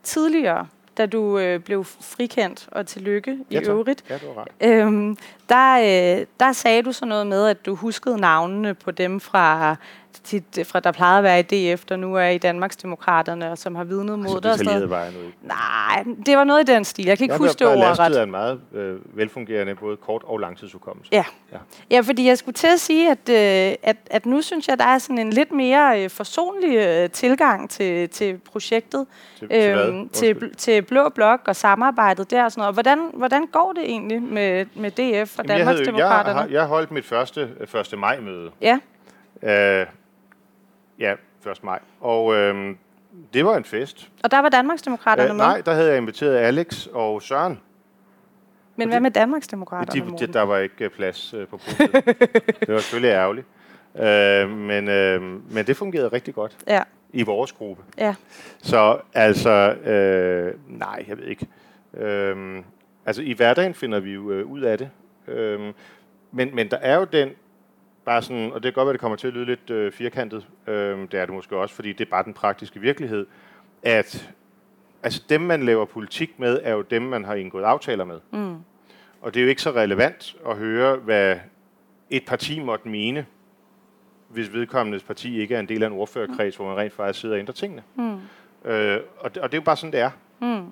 Speaker 1: tidligere, da du øh, blev frikendt, og tillykke i
Speaker 2: ja,
Speaker 1: øvrigt.
Speaker 2: Ja.
Speaker 1: Øhm, der, øh, der sagde du så noget med, at du huskede navnene på dem fra tit, fra der plejede at være i DF, der nu er i Danmarksdemokraterne, og som har vidnet mod dig.
Speaker 2: Så var jeg nu ikke.
Speaker 1: Nej, det var noget i den stil. Jeg kan ikke jeg huske det ordret.
Speaker 2: Jeg er en meget øh, velfungerende både kort- og langtidsudkommelse.
Speaker 1: Ja. ja. Ja, fordi jeg skulle til at sige, at, øh, at, at nu synes jeg, der er sådan en lidt mere øh, forsonlig øh, tilgang til, til projektet.
Speaker 2: Til, øhm,
Speaker 1: til, til, til Blå Blok og samarbejdet der og sådan noget. Hvordan, hvordan går det egentlig med, med DF og Danmarksdemokraterne?
Speaker 2: Jeg, jeg holdt mit første 1. maj-møde.
Speaker 1: Ja.
Speaker 2: Øh, Ja, 1. maj. Og øhm, det var en fest.
Speaker 1: Og der var Danmarksdemokraterne øh, med?
Speaker 2: Nej, der havde jeg inviteret Alex og Søren.
Speaker 1: Men hvad med Danmarksdemokraterne?
Speaker 2: De, de, der var ikke øh, plads øh, på podiet. det var selvfølgelig ærgerligt. Øh, men, øh, men det fungerede rigtig godt.
Speaker 1: Ja.
Speaker 2: I vores gruppe.
Speaker 1: Ja.
Speaker 2: Så altså, øh, nej, jeg ved ikke. Øh, altså i hverdagen finder vi jo øh, ud af det. Øh, men, men der er jo den bare sådan, og det kan godt være, det kommer til at lyde lidt øh, firkantet, øh, det er det måske også, fordi det er bare den praktiske virkelighed, at altså dem, man laver politik med, er jo dem, man har indgået aftaler med. Mm. Og det er jo ikke så relevant at høre, hvad et parti måtte mene, hvis vedkommendes parti ikke er en del af en ordførerkreds, mm. hvor man rent faktisk sidder og ændrer tingene. Mm. Øh, og, det, og det er jo bare sådan, det er. Mm.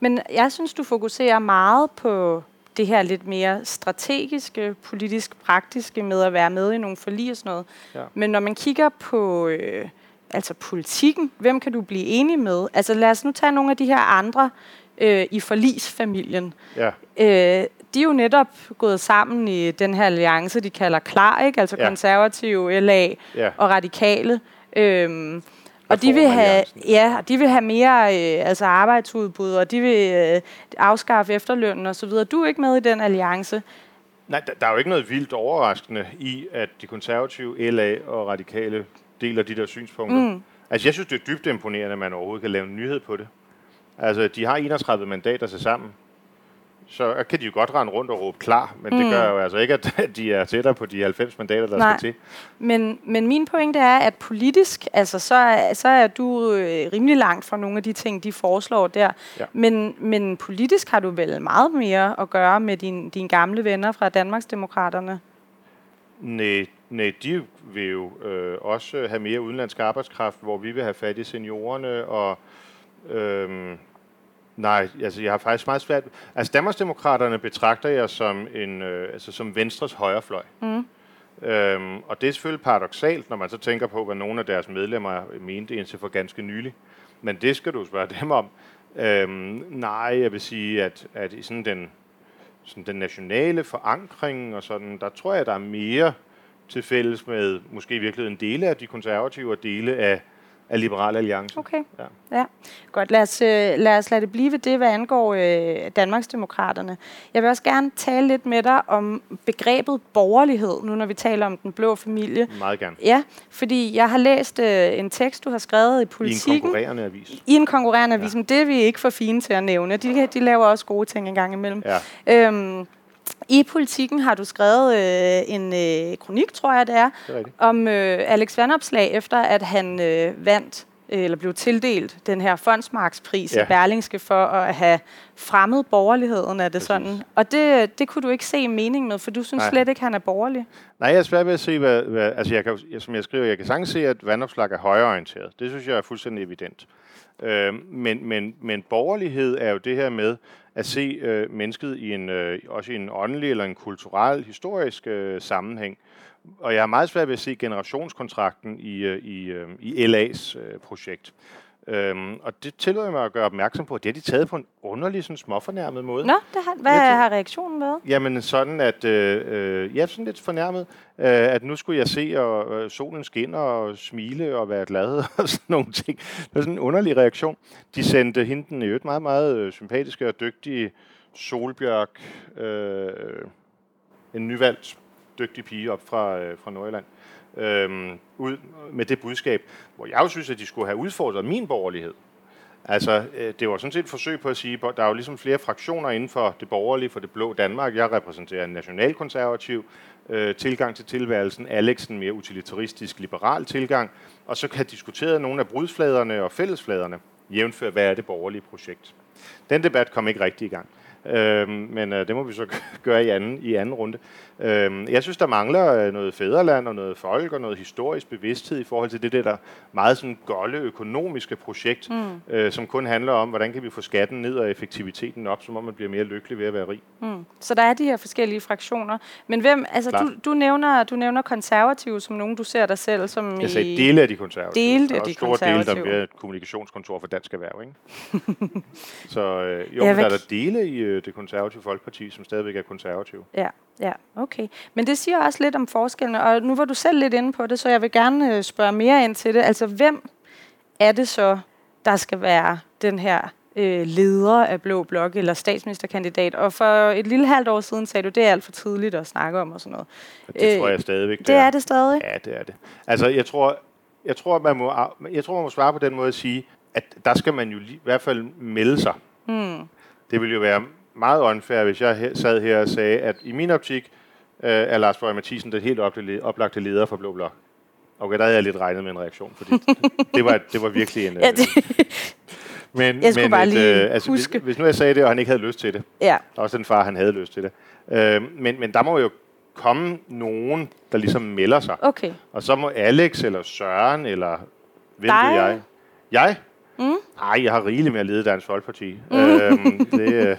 Speaker 1: Men jeg synes, du fokuserer meget på det her lidt mere strategiske, politisk praktiske med at være med i nogle forlig og sådan noget. Ja. Men når man kigger på øh, altså politikken, hvem kan du blive enig med? Altså lad os nu tage nogle af de her andre øh, i forlisfamilien.
Speaker 2: Ja.
Speaker 1: Øh, de er jo netop gået sammen i den her alliance, de kalder KLAR, ikke? altså ja. konservative, LA ja. og radikale. Øh, og de vil have, ja, de vil have mere øh, altså arbejdsudbud, og de vil øh, afskaffe efterlønnen og så videre. Du er ikke med i den alliance.
Speaker 2: Nej, der, der er jo ikke noget vildt overraskende i, at de konservative, LA og radikale deler de der synspunkter. Mm. Altså, jeg synes, det er dybt imponerende, at man overhovedet kan lave en nyhed på det. Altså, de har 31 mandater til sammen så kan de jo godt rende rundt og råbe klar, men mm. det gør jo altså ikke, at de er tættere på de 90 mandater, der Nej. skal til.
Speaker 1: Men, men min pointe er, at politisk, altså, så, er, så er du øh, rimelig langt fra nogle af de ting, de foreslår der. Ja. Men, men politisk har du vel meget mere at gøre med din, dine gamle venner fra Danmarksdemokraterne?
Speaker 2: Nej, nej, de vil jo øh, også have mere udenlandsk arbejdskraft, hvor vi vil have fat i seniorerne og... Øh, Nej, altså jeg har faktisk meget svært... Altså Danmarksdemokraterne betragter jeg som, en, øh, altså, som Venstres højrefløj. Mm. Øhm, og det er selvfølgelig paradoxalt, når man så tænker på, hvad nogle af deres medlemmer mente indtil for ganske nylig. Men det skal du spørge dem om. Øhm, nej, jeg vil sige, at, at i sådan den, sådan den nationale forankring og sådan, der tror jeg, der er mere til fælles med måske i virkeligheden dele af de konservative og dele af af Liberal Alliance.
Speaker 1: Okay, ja. ja. Godt, lad os, øh, lad os lade det blive ved det, hvad angår øh, Danmarksdemokraterne. Jeg vil også gerne tale lidt med dig om begrebet borgerlighed, nu når vi taler om den blå familie.
Speaker 2: Meget gerne.
Speaker 1: Ja, fordi jeg har læst øh, en tekst, du har skrevet i Politiken.
Speaker 2: I en konkurrerende avis.
Speaker 1: I en konkurrerende avis, ja. men det er vi ikke for fine til at nævne. De, de laver også gode ting en gang imellem. Ja. Øhm, i politikken har du skrevet øh, en øh, kronik, tror jeg det er, det er om øh, Alex Vandopslag, efter at han øh, vandt øh, eller blev tildelt den her fondsmarkspris ja. i Berlingske for at have fremmet borgerligheden, er det Præcis. sådan? Og det, det kunne du ikke se mening med, for du synes Nej. slet ikke, han er borgerlig.
Speaker 2: Nej, jeg er svært ved at se, hvad, hvad altså jeg kan, som jeg skriver, jeg kan sagtens se, at Vandopslag er højreorienteret. Det synes jeg er fuldstændig evident. Øh, men, men, men borgerlighed er jo det her med, at se øh, mennesket i en, øh, også i en åndelig eller en kulturel, historisk øh, sammenhæng. Og jeg har meget svært ved at se generationskontrakten i, øh, i, øh, i LA's øh, projekt. Øhm, og det tillod jeg mig at gøre opmærksom på, at det har de taget på en underlig, sådan småfornærmet måde.
Speaker 1: Nå, det har, hvad
Speaker 2: tror-
Speaker 1: har reaktionen været?
Speaker 2: Jamen sådan, at øh, øh, ja, sådan lidt fornærmet, øh, at nu skulle jeg se og, øh, solen skinne og smile og være glad og sådan nogle ting. Det var sådan en underlig reaktion. De sendte hende den i øvrigt meget, meget øh, sympatiske og dygtige Solbjørk, øh, en nyvalgt dygtig pige op fra, øh, fra Nordjylland, øh, ud med det budskab, hvor jeg jo synes, at de skulle have udfordret min borgerlighed. Altså, øh, det var sådan set et forsøg på at sige, at der er jo ligesom flere fraktioner inden for det borgerlige, for det blå Danmark. Jeg repræsenterer en nationalkonservativ øh, tilgang til tilværelsen, Alex en mere utilitaristisk, liberal tilgang, og så kan diskutere diskuteret nogle af brudsfladerne og fællesfladerne, jævnfør, hvad er det borgerlige projekt. Den debat kom ikke rigtig i gang. øh, men øh, det må vi så gøre i anden, i anden runde. Øhm, jeg synes, der mangler øh, noget fædreland og noget folk og noget historisk bevidsthed i forhold til det der, der meget sådan golde økonomiske projekt, mm. øh, som kun handler om, hvordan kan vi få skatten ned og effektiviteten op, så man bliver mere lykkelig ved at være rig.
Speaker 1: Mm. Så der er de her forskellige fraktioner. Men hvem, altså du, du, nævner, du nævner konservative som nogen, du ser dig selv som
Speaker 2: Jeg sagde
Speaker 1: i...
Speaker 2: dele af de konservative.
Speaker 1: Dele af de
Speaker 2: store dele, der
Speaker 1: konservative.
Speaker 2: bliver et kommunikationskontor for Dansk Erhverv, ikke? så øh, jo,
Speaker 1: Ja,
Speaker 2: der er der dele i øh, det konservative folkeparti, som stadigvæk er konservative.
Speaker 1: Ja, ja, okay. Men det siger også lidt om forskellene, og nu var du selv lidt inde på det, så jeg vil gerne øh, spørge mere ind til det. Altså, hvem er det så, der skal være den her øh, leder af Blå Blok, eller statsministerkandidat? Og for et lille halvt år siden sagde du, det er alt for tidligt at snakke om og sådan noget.
Speaker 2: Og det
Speaker 1: Øh,
Speaker 2: tror jeg stadigvæk,
Speaker 1: Det er det stadig?
Speaker 2: Ja, det er det. Altså, jeg tror, jeg tror, man må, jeg tror, man må svare på den måde at sige, at der skal man jo i hvert fald melde sig.
Speaker 1: Hmm.
Speaker 2: Det ville jo være meget unfair, hvis jeg sad her og sagde, at i min optik øh, er Lars Borg Mathisen den helt oplagte leder for Blå Blok. Okay, der havde jeg lidt regnet med en reaktion, fordi det var, det var virkelig en...
Speaker 1: Ja, det,
Speaker 2: men,
Speaker 1: jeg skulle
Speaker 2: men
Speaker 1: bare
Speaker 2: et,
Speaker 1: lige
Speaker 2: øh, altså,
Speaker 1: huske.
Speaker 2: Hvis, hvis nu jeg sagde det, og han ikke havde lyst til det,
Speaker 1: ja.
Speaker 2: der er også den far, han havde lyst til det. Øh, men, men der må jo komme nogen, der ligesom melder sig.
Speaker 1: okay.
Speaker 2: Og så må Alex eller Søren eller hvem
Speaker 1: Dig?
Speaker 2: ved jeg? Jeg?
Speaker 1: Mm.
Speaker 2: Nej, jeg har rigeligt med at lede Dansk Folkeparti. Mm. Øhm, det, øh,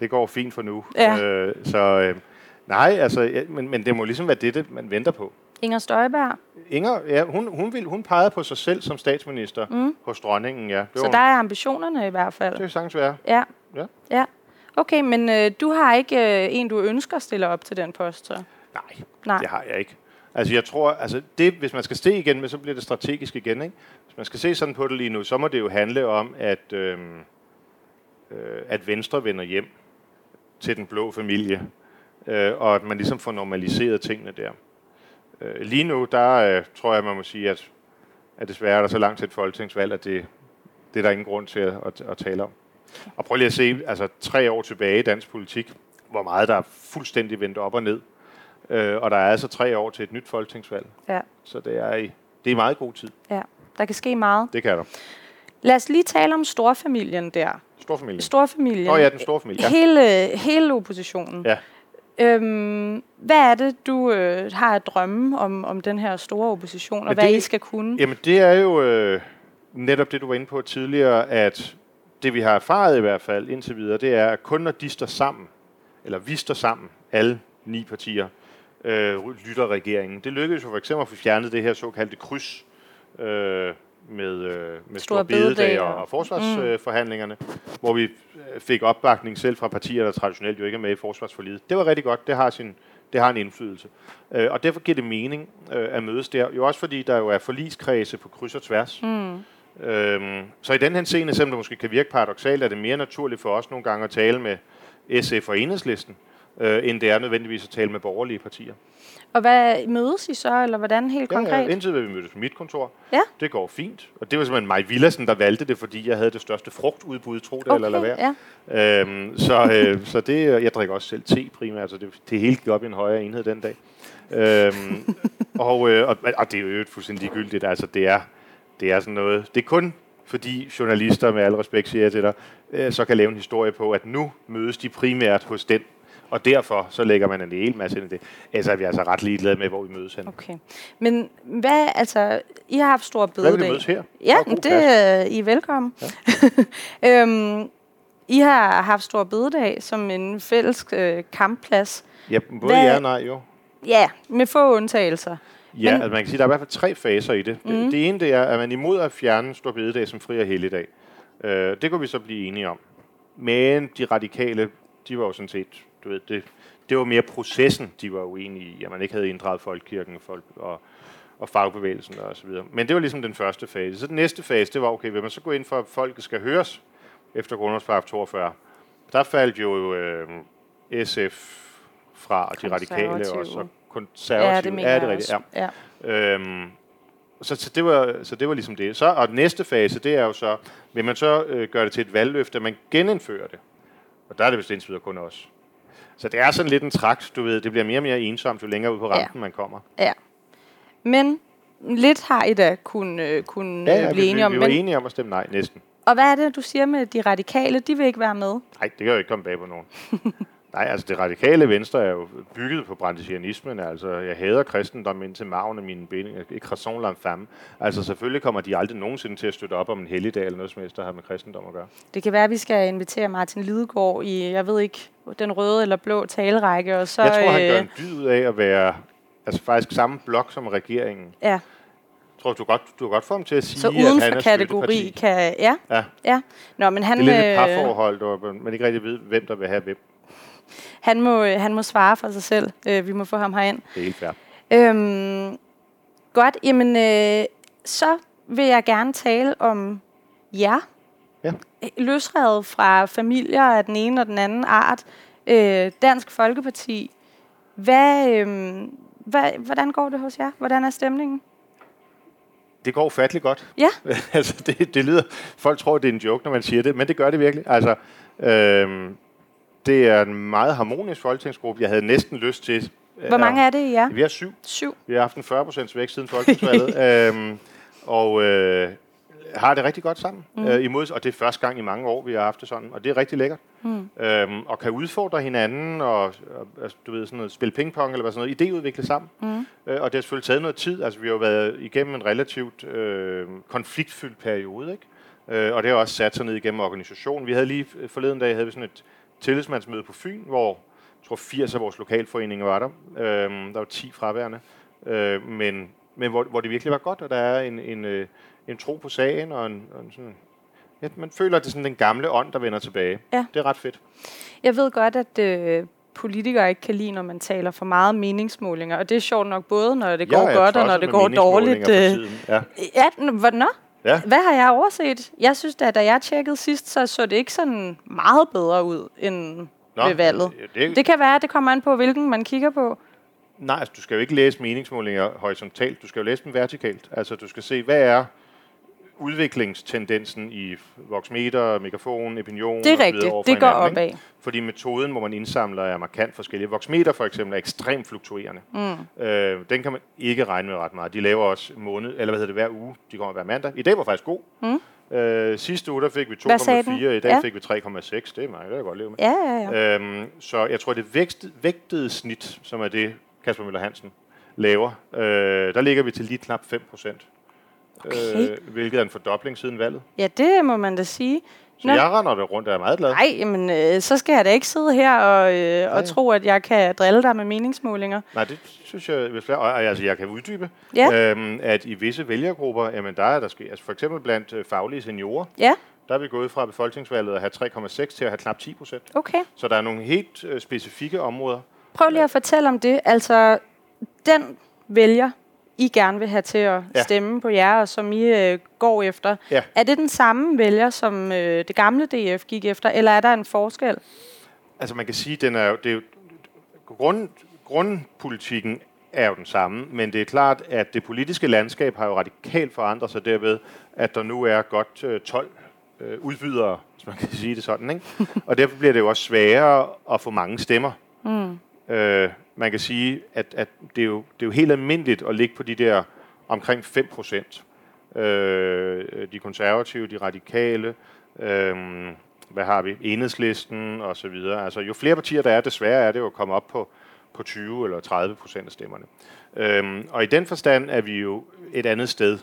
Speaker 2: det går fint for nu.
Speaker 1: Ja.
Speaker 2: Øh, så øh, nej, altså, ja, men, men det må ligesom være det, det, man venter på.
Speaker 1: Inger Støjberg.
Speaker 2: Inger, ja, hun, hun, vil, hun pegede på sig selv som statsminister mm. hos dronningen, ja. Det
Speaker 1: Så der er ambitionerne i hvert fald.
Speaker 2: det kan sagtens være.
Speaker 1: Ja.
Speaker 2: Ja.
Speaker 1: ja. Okay, men øh, du har ikke øh, en, du ønsker at stille op til den post, så?
Speaker 2: Nej,
Speaker 1: Nej.
Speaker 2: det har jeg ikke. Altså jeg tror, altså det, hvis man skal se igen, men så bliver det strategisk igen. Ikke? Hvis man skal se sådan på det lige nu, så må det jo handle om, at, øhm, øh, at Venstre vender hjem til den blå familie, øh, og at man ligesom får normaliseret tingene der. Øh, lige nu, der øh, tror jeg, man må sige, at, at desværre er der så langt til et folketingsvalg, at det, det er der ingen grund til at, at, at tale om. Og prøv lige at se, altså tre år tilbage i dansk politik, hvor meget der er fuldstændig vendt op og ned. Øh, og der er altså tre år til et nyt folketingsvalg.
Speaker 1: Ja.
Speaker 2: Så det er, i, det er i meget god tid.
Speaker 1: ja. Der kan ske meget.
Speaker 2: Det kan der.
Speaker 1: Lad os lige tale om storfamilien der.
Speaker 2: Storfamilie.
Speaker 1: Storfamilien.
Speaker 2: Åh oh, ja, den store familie. Ja.
Speaker 1: Hele, hele oppositionen.
Speaker 2: Ja.
Speaker 1: Øhm, hvad er det, du øh, har at drømme om, om den her store opposition, og
Speaker 2: Men
Speaker 1: hvad
Speaker 2: det-
Speaker 1: I skal kunne?
Speaker 2: Jamen det er jo øh, netop det, du var inde på tidligere, at det vi har erfaret i hvert fald indtil videre, det er, at kun når de står sammen, eller vi står sammen, alle ni partier, øh, lytter regeringen. Det lykkedes jo for eksempel at få fjernet det her såkaldte kryds øh, med, øh, med
Speaker 1: Store
Speaker 2: bededag og,
Speaker 1: og-
Speaker 2: forsvarsforhandlingerne, mm. hvor vi øh, fik opbakning selv fra partier, der traditionelt jo ikke er med i forsvarsforliget. Det var rigtig godt. Det har sin det har en indflydelse. Øh, og derfor giver det mening øh, at mødes der. Jo også fordi der jo er forligskredse på kryds og tværs.
Speaker 1: Mm.
Speaker 2: Øhm, så i den her scene, selvom det måske kan virke paradoxalt, er det mere naturligt for os nogle gange at tale med SF og Enhedslisten, øh, end det er nødvendigvis at tale med borgerlige partier.
Speaker 1: Og hvad mødes I så, eller hvordan helt
Speaker 2: Ja,
Speaker 1: konkret?
Speaker 2: ja, indtil vi mødtes på mit kontor.
Speaker 1: Ja.
Speaker 2: Det går fint. Og det var simpelthen mig Villassen, der valgte det, fordi jeg havde det største frugtudbud, tro det eller lad være.
Speaker 1: ja.
Speaker 2: Øhm, så, øh, så det, jeg drikker også selv te primært, så det, det hele gik op i en højere enhed den dag. Øhm, og, øh, og, og det er jo fuldstændig gyldigt. Altså, det er, det er sådan noget... Det er kun fordi journalister, med al respekt siger jeg til dig, øh, så kan lave en historie på, at nu mødes de primært hos den, og derfor så lægger man en hel masse ind i det. Ellers er vi altså ret ligeglade med, hvor vi mødes hen.
Speaker 1: Okay. Men hvad, altså, I har haft stor
Speaker 2: Hvad vil
Speaker 1: bededag.
Speaker 2: vi mødes her?
Speaker 1: Ja, det
Speaker 2: plads.
Speaker 1: er I er velkommen. Ja. øhm, I har haft stor bededag som en fælles øh, kampplads.
Speaker 2: Ja, både
Speaker 1: Hvad-
Speaker 2: ja og nej jo.
Speaker 1: Ja, med få undtagelser.
Speaker 2: Ja, Men, altså man kan sige, at der er i hvert fald tre faser i det. Mm. Det, det ene det er, at man er imod at fjerne Stor Bededag som fri og helligdag. Øh, det kunne vi så blive enige om. Men de radikale, de var jo sådan set, du ved, det, det var mere processen, de var uenige i, at man ikke havde inddraget folkekirken folk, og, og fagbevægelsen og så videre. Men det var ligesom den første fase. Så den næste fase, det var, okay, vil man så gå ind for, at folket skal høres efter grundlovsparagraf 42? Der faldt jo øh, SF fra, og de radikale også, og konservative.
Speaker 1: Ja, det mener
Speaker 2: ja, det
Speaker 1: jeg
Speaker 2: rigtigt, ja.
Speaker 1: Ja.
Speaker 2: Øhm, så, så, det var, så det var ligesom det. Så, og den næste fase, det er jo så, vil man så øh, gøre det til et valgløfte, at man genindfører det. Og der er det vist indtil videre kun os. Så det er sådan lidt en trakt, du ved, det bliver mere og mere ensomt, jo længere ud på rampen ja. man kommer.
Speaker 1: ja. Men lidt har I da kunne, øh, kunne
Speaker 2: Ja, ja,
Speaker 1: blive
Speaker 2: vi,
Speaker 1: enige
Speaker 2: vi,
Speaker 1: om.
Speaker 2: vi var
Speaker 1: Men,
Speaker 2: enige om at stemme nej, næsten.
Speaker 1: og hvad er det, du siger med de radikale? De vil ikke være med.
Speaker 2: Nej, det kan jo ikke komme bag på nogen. Nej, altså det radikale venstre er jo bygget på brandisianismen. Altså, jeg hader kristendom ind til maven af mine ben. Ikke raison l'enfant. Altså, selvfølgelig kommer de aldrig nogensinde til at støtte op om en helligdag eller noget som helst, der har med kristendom at gøre.
Speaker 1: Det kan være, at vi skal invitere Martin Lidegaard i, jeg ved ikke, den røde eller blå talerække, og så...
Speaker 2: Jeg tror, han
Speaker 1: øh,
Speaker 2: gør en dyd ud af at være altså faktisk samme blok som regeringen.
Speaker 1: Ja,
Speaker 2: Jeg tror, du godt, du godt få ham til at sige,
Speaker 1: så
Speaker 2: at
Speaker 1: uden
Speaker 2: han
Speaker 1: for
Speaker 2: er
Speaker 1: kategori kan... Ja,
Speaker 2: Ja,
Speaker 1: ja. Nå, men han,
Speaker 2: det er lidt et
Speaker 1: øh,
Speaker 2: parforhold, man ikke rigtig ved, hvem der vil have hvem.
Speaker 1: Han, må, øh, han må svare for sig selv. Øh, vi må få ham herind.
Speaker 2: Det er helt fair.
Speaker 1: Øhm, godt, jamen øh, så vil jeg gerne tale om jer.
Speaker 2: Ja.
Speaker 1: Løsredet fra familier af den ene og den anden art. Øh, Dansk Folkeparti. Hvad, øh, hvad, hvordan går det hos jer? Hvordan er stemningen?
Speaker 2: Det går ufatteligt godt.
Speaker 1: Ja.
Speaker 2: altså, det, det lyder... Folk tror, det er en joke, når man siger det, men det gør det virkelig. Altså, øhm, det er en meget harmonisk folketingsgruppe. Jeg havde næsten lyst til...
Speaker 1: Hvor mange er det i jer?
Speaker 2: Vi er syv.
Speaker 1: Syv.
Speaker 2: Vi har haft en 40 procents vækst siden folketingsvalget. øhm, og øh, har det rigtig godt sammen. Mm. Øh, imod, og det er første gang i mange år, vi har haft det sådan. Og det er rigtig lækkert.
Speaker 1: Mm.
Speaker 2: Øhm, og kan udfordre hinanden og, og altså, du ved, sådan noget, spille pingpong eller hvad sådan noget. Idéudvikle sammen.
Speaker 1: Mm.
Speaker 2: Øh, og det har selvfølgelig taget noget tid. Altså, vi har jo været igennem en relativt øh, konfliktfyldt periode, ikke? Øh, og det har også sat sig ned igennem organisationen. Vi havde lige øh, forleden dag havde vi sådan et tillidsmandsmøde på Fyn, hvor jeg tror 80 af vores lokalforeninger var der. Øh, der var 10 fraværende. Øh, men men hvor, hvor det virkelig var godt, og der er en, en, øh, en tro på sagen, og en, og en sådan, ja, man føler, at det er sådan den gamle ånd, der vender tilbage.
Speaker 1: Ja.
Speaker 2: Det er ret fedt.
Speaker 1: Jeg ved godt, at øh, politikere ikke kan lide, når man taler for meget meningsmålinger. Og det er sjovt nok både, når det går
Speaker 2: Jeg er
Speaker 1: godt, og når det går dårligt. Øh.
Speaker 2: Ja.
Speaker 1: Ja, nå,
Speaker 2: Ja.
Speaker 1: hvad har jeg overset? Jeg synes da, da jeg tjekkede sidst, så så det ikke sådan meget bedre ud end
Speaker 2: Nå,
Speaker 1: ved valget.
Speaker 2: Det,
Speaker 1: Det kan være, at det kommer an på, hvilken man kigger på.
Speaker 2: Nej, altså, du skal jo ikke læse meningsmålinger horisontalt, du skal jo læse dem vertikalt. Altså, du skal se, hvad er udviklingstendensen i Voxmeter, Megafon, Opinion
Speaker 1: Det er rigtigt. Det går
Speaker 2: hinanden, ikke?
Speaker 1: opad.
Speaker 2: Fordi metoden, hvor man indsamler, er markant forskellig. Voxmeter for eksempel er ekstremt fluktuerende.
Speaker 1: Mm.
Speaker 2: Øh, den kan man ikke regne med ret meget. De laver også måned, eller hvad hedder det, hver uge. De kommer hver mandag. I dag var faktisk god.
Speaker 1: Mm.
Speaker 2: Øh, sidste uge, der fik vi
Speaker 1: Hvad sagde den?
Speaker 2: 2,4. I dag
Speaker 1: Ja.
Speaker 2: fik vi 3,6. Det er mig, det kan jeg godt leve med.
Speaker 1: Ja, ja, ja.
Speaker 2: Øhm, så jeg tror, det vægtede, vægtede snit, som er det, Kasper Møller Hansen laver, øh, der ligger vi til lige knap 5 procent.
Speaker 1: Okay.
Speaker 2: Øh, hvilket er en fordobling siden valget.
Speaker 1: Ja, det må man da sige.
Speaker 2: Så
Speaker 1: Nå.
Speaker 2: jeg render der rundt og er meget glad.
Speaker 1: Nej, men øh, så skal jeg da ikke sidde her og, øh, og tro, at jeg kan drille dig med meningsmålinger.
Speaker 2: Nej, det synes jeg, hvis og, og, altså, jeg kan uddybe,
Speaker 1: Ja.
Speaker 2: øhm, at i visse vælgergrupper, jamen der er der sker, altså for eksempel blandt øh, faglige seniorer,
Speaker 1: Ja,
Speaker 2: der er vi gået fra befolkningsvalget at have 3,6 til at have knap 10 procent.
Speaker 1: okay.
Speaker 2: Så der er nogle helt øh, specifikke områder.
Speaker 1: Prøv lige at fortælle om det. Altså, den vælger, I gerne vil have til at
Speaker 2: Ja.
Speaker 1: stemme på jer, og som I øh, går efter.
Speaker 2: Ja.
Speaker 1: Er det den samme vælger, som øh, det gamle DF gik efter, eller er der en forskel?
Speaker 2: Altså man kan sige, den er jo, det er jo, grund, grundpolitikken er jo den samme, men det er klart, at det politiske landskab har jo radikalt forandret sig derved, at der nu er godt øh, 12 øh, udbydere, hvis man kan sige det sådan. Ikke? Og derfor bliver det jo også sværere at få mange stemmer.
Speaker 1: Mm.
Speaker 2: Øh, man kan sige, at, at det, er jo, det er jo helt almindeligt at ligge på de der omkring 5 procent. Øh, de konservative, de radikale, øh, hvad har vi, enhedslisten og så videre. Altså jo flere partier der er, desværre er det jo at komme op på, på 20 eller 30 procent af stemmerne. Øhm, og i den forstand er vi jo et andet sted.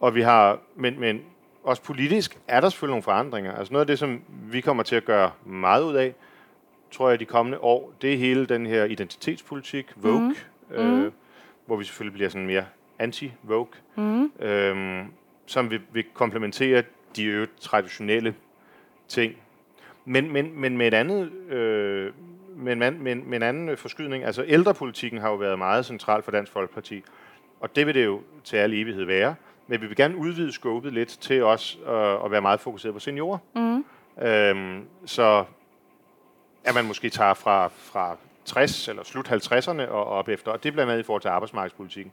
Speaker 2: Og vi har, men, men også politisk er der selvfølgelig nogle forandringer. Altså noget af det, som vi kommer til at gøre meget ud af, tror jeg, de kommende år, det er hele den her identitetspolitik, Vogue, mm. Øh, hvor vi selvfølgelig bliver sådan mere anti-Vogue, mm. øhm, som vil, vil komplementere de øvrigt traditionelle ting. Men, men, men med et andet... Øh, med en, med, med en anden forskydning. Altså ældrepolitikken har jo været meget central for Dansk Folkeparti, og det vil det jo til al evighed være. Men vi vil gerne udvide skåbet lidt til også at, at være meget fokuseret på seniorer. Mm. Øhm, så at man måske tager fra, fra 60 eller slut 50'erne og op efter, og det bliver med i forhold til arbejdsmarkedspolitikken.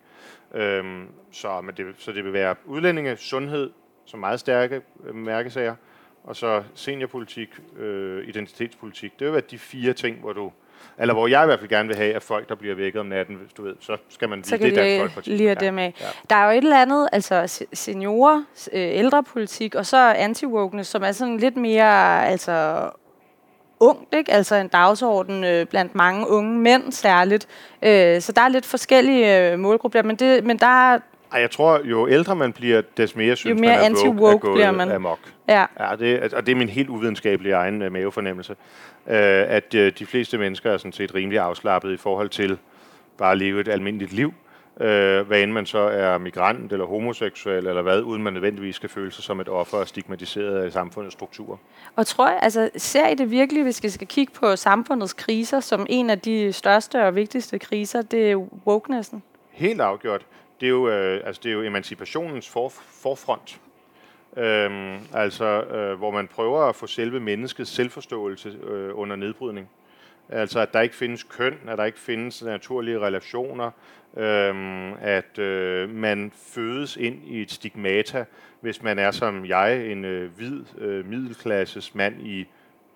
Speaker 2: Øhm, så, men det, så det vil være udlændinge, sundhed, som meget stærke øh, mærkesager, og så seniorpolitik, øh, identitetspolitik. Det vil være de fire ting, hvor du eller hvor jeg i hvert fald gerne vil have, at folk, der bliver vækket om natten, hvis du ved, så skal man vide, det er Dansk Folkeparti.
Speaker 1: Lige ja. dem af. Ja. Der er jo et eller andet, altså seniorer, øh, ældrepolitik, og så anti som er sådan lidt mere, altså ungt, ikke? altså en dagsorden øh, blandt mange unge mænd særligt. Øh, så der er lidt forskellige øh, målgrupper, men, det, men der er...
Speaker 2: Ej, jeg tror, jo ældre man bliver, des mere synes
Speaker 1: jo mere
Speaker 2: man,
Speaker 1: at woke er gået bliver man.
Speaker 2: amok.
Speaker 1: Ja.
Speaker 2: ja det, og det er min helt uvidenskabelige egen øh, mavefornemmelse, øh, at øh, de fleste mennesker er sådan set rimelig afslappet i forhold til bare at leve et almindeligt liv, øh, hvad end man så er migrant eller homoseksuel eller hvad, uden man nødvendigvis skal føle sig som et offer og stigmatiseret af samfundets strukturer.
Speaker 1: Og tror jeg, altså ser I det virkelig, hvis vi skal kigge på samfundets kriser, som en af de største og vigtigste kriser, det er wokenessen?
Speaker 2: Helt afgjort. Det er jo, øh, altså, det er jo emancipationens for, forfront. Øhm, altså, øh, hvor man prøver at få selve menneskets selvforståelse øh, under nedbrydning. Altså, at der ikke findes køn, at der ikke findes naturlige relationer, øhm, at øh, man fødes ind i et stigmata, hvis man er som jeg, en øh, hvid øh, middelklasses mand i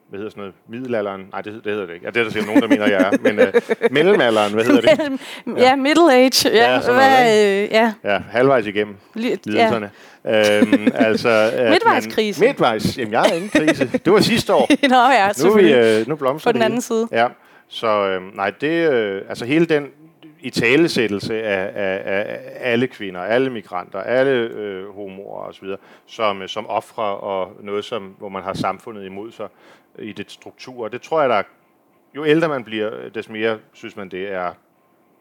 Speaker 2: hvad hedder sådan noget, middelalderen, nej, det, det hedder det ikke. Ja, det er der sikkert nogen, der mener, jeg er, men øh, mellemalderen, hvad hedder det?
Speaker 1: Ja, ja middle age, ja. Ja, hvad,
Speaker 2: øh, ja. ja, halvvejs igennem lidelserne. Ja. Øhm, altså,
Speaker 1: Midtvejskrise.
Speaker 2: Midtvejs, jamen jeg er ingen krise. Det var sidste år.
Speaker 1: Nå ja,
Speaker 2: nu, vi, øh, nu blomstrer
Speaker 1: På den anden side.
Speaker 2: Ja, så øh, nej, det, øh, altså hele den i talesættelse af, af, af alle kvinder, alle migranter, alle øh, homoer osv., som, som ofre og noget, som, hvor man har samfundet imod sig i det struktur. Det tror jeg, der jo ældre man bliver, des mere synes man, det er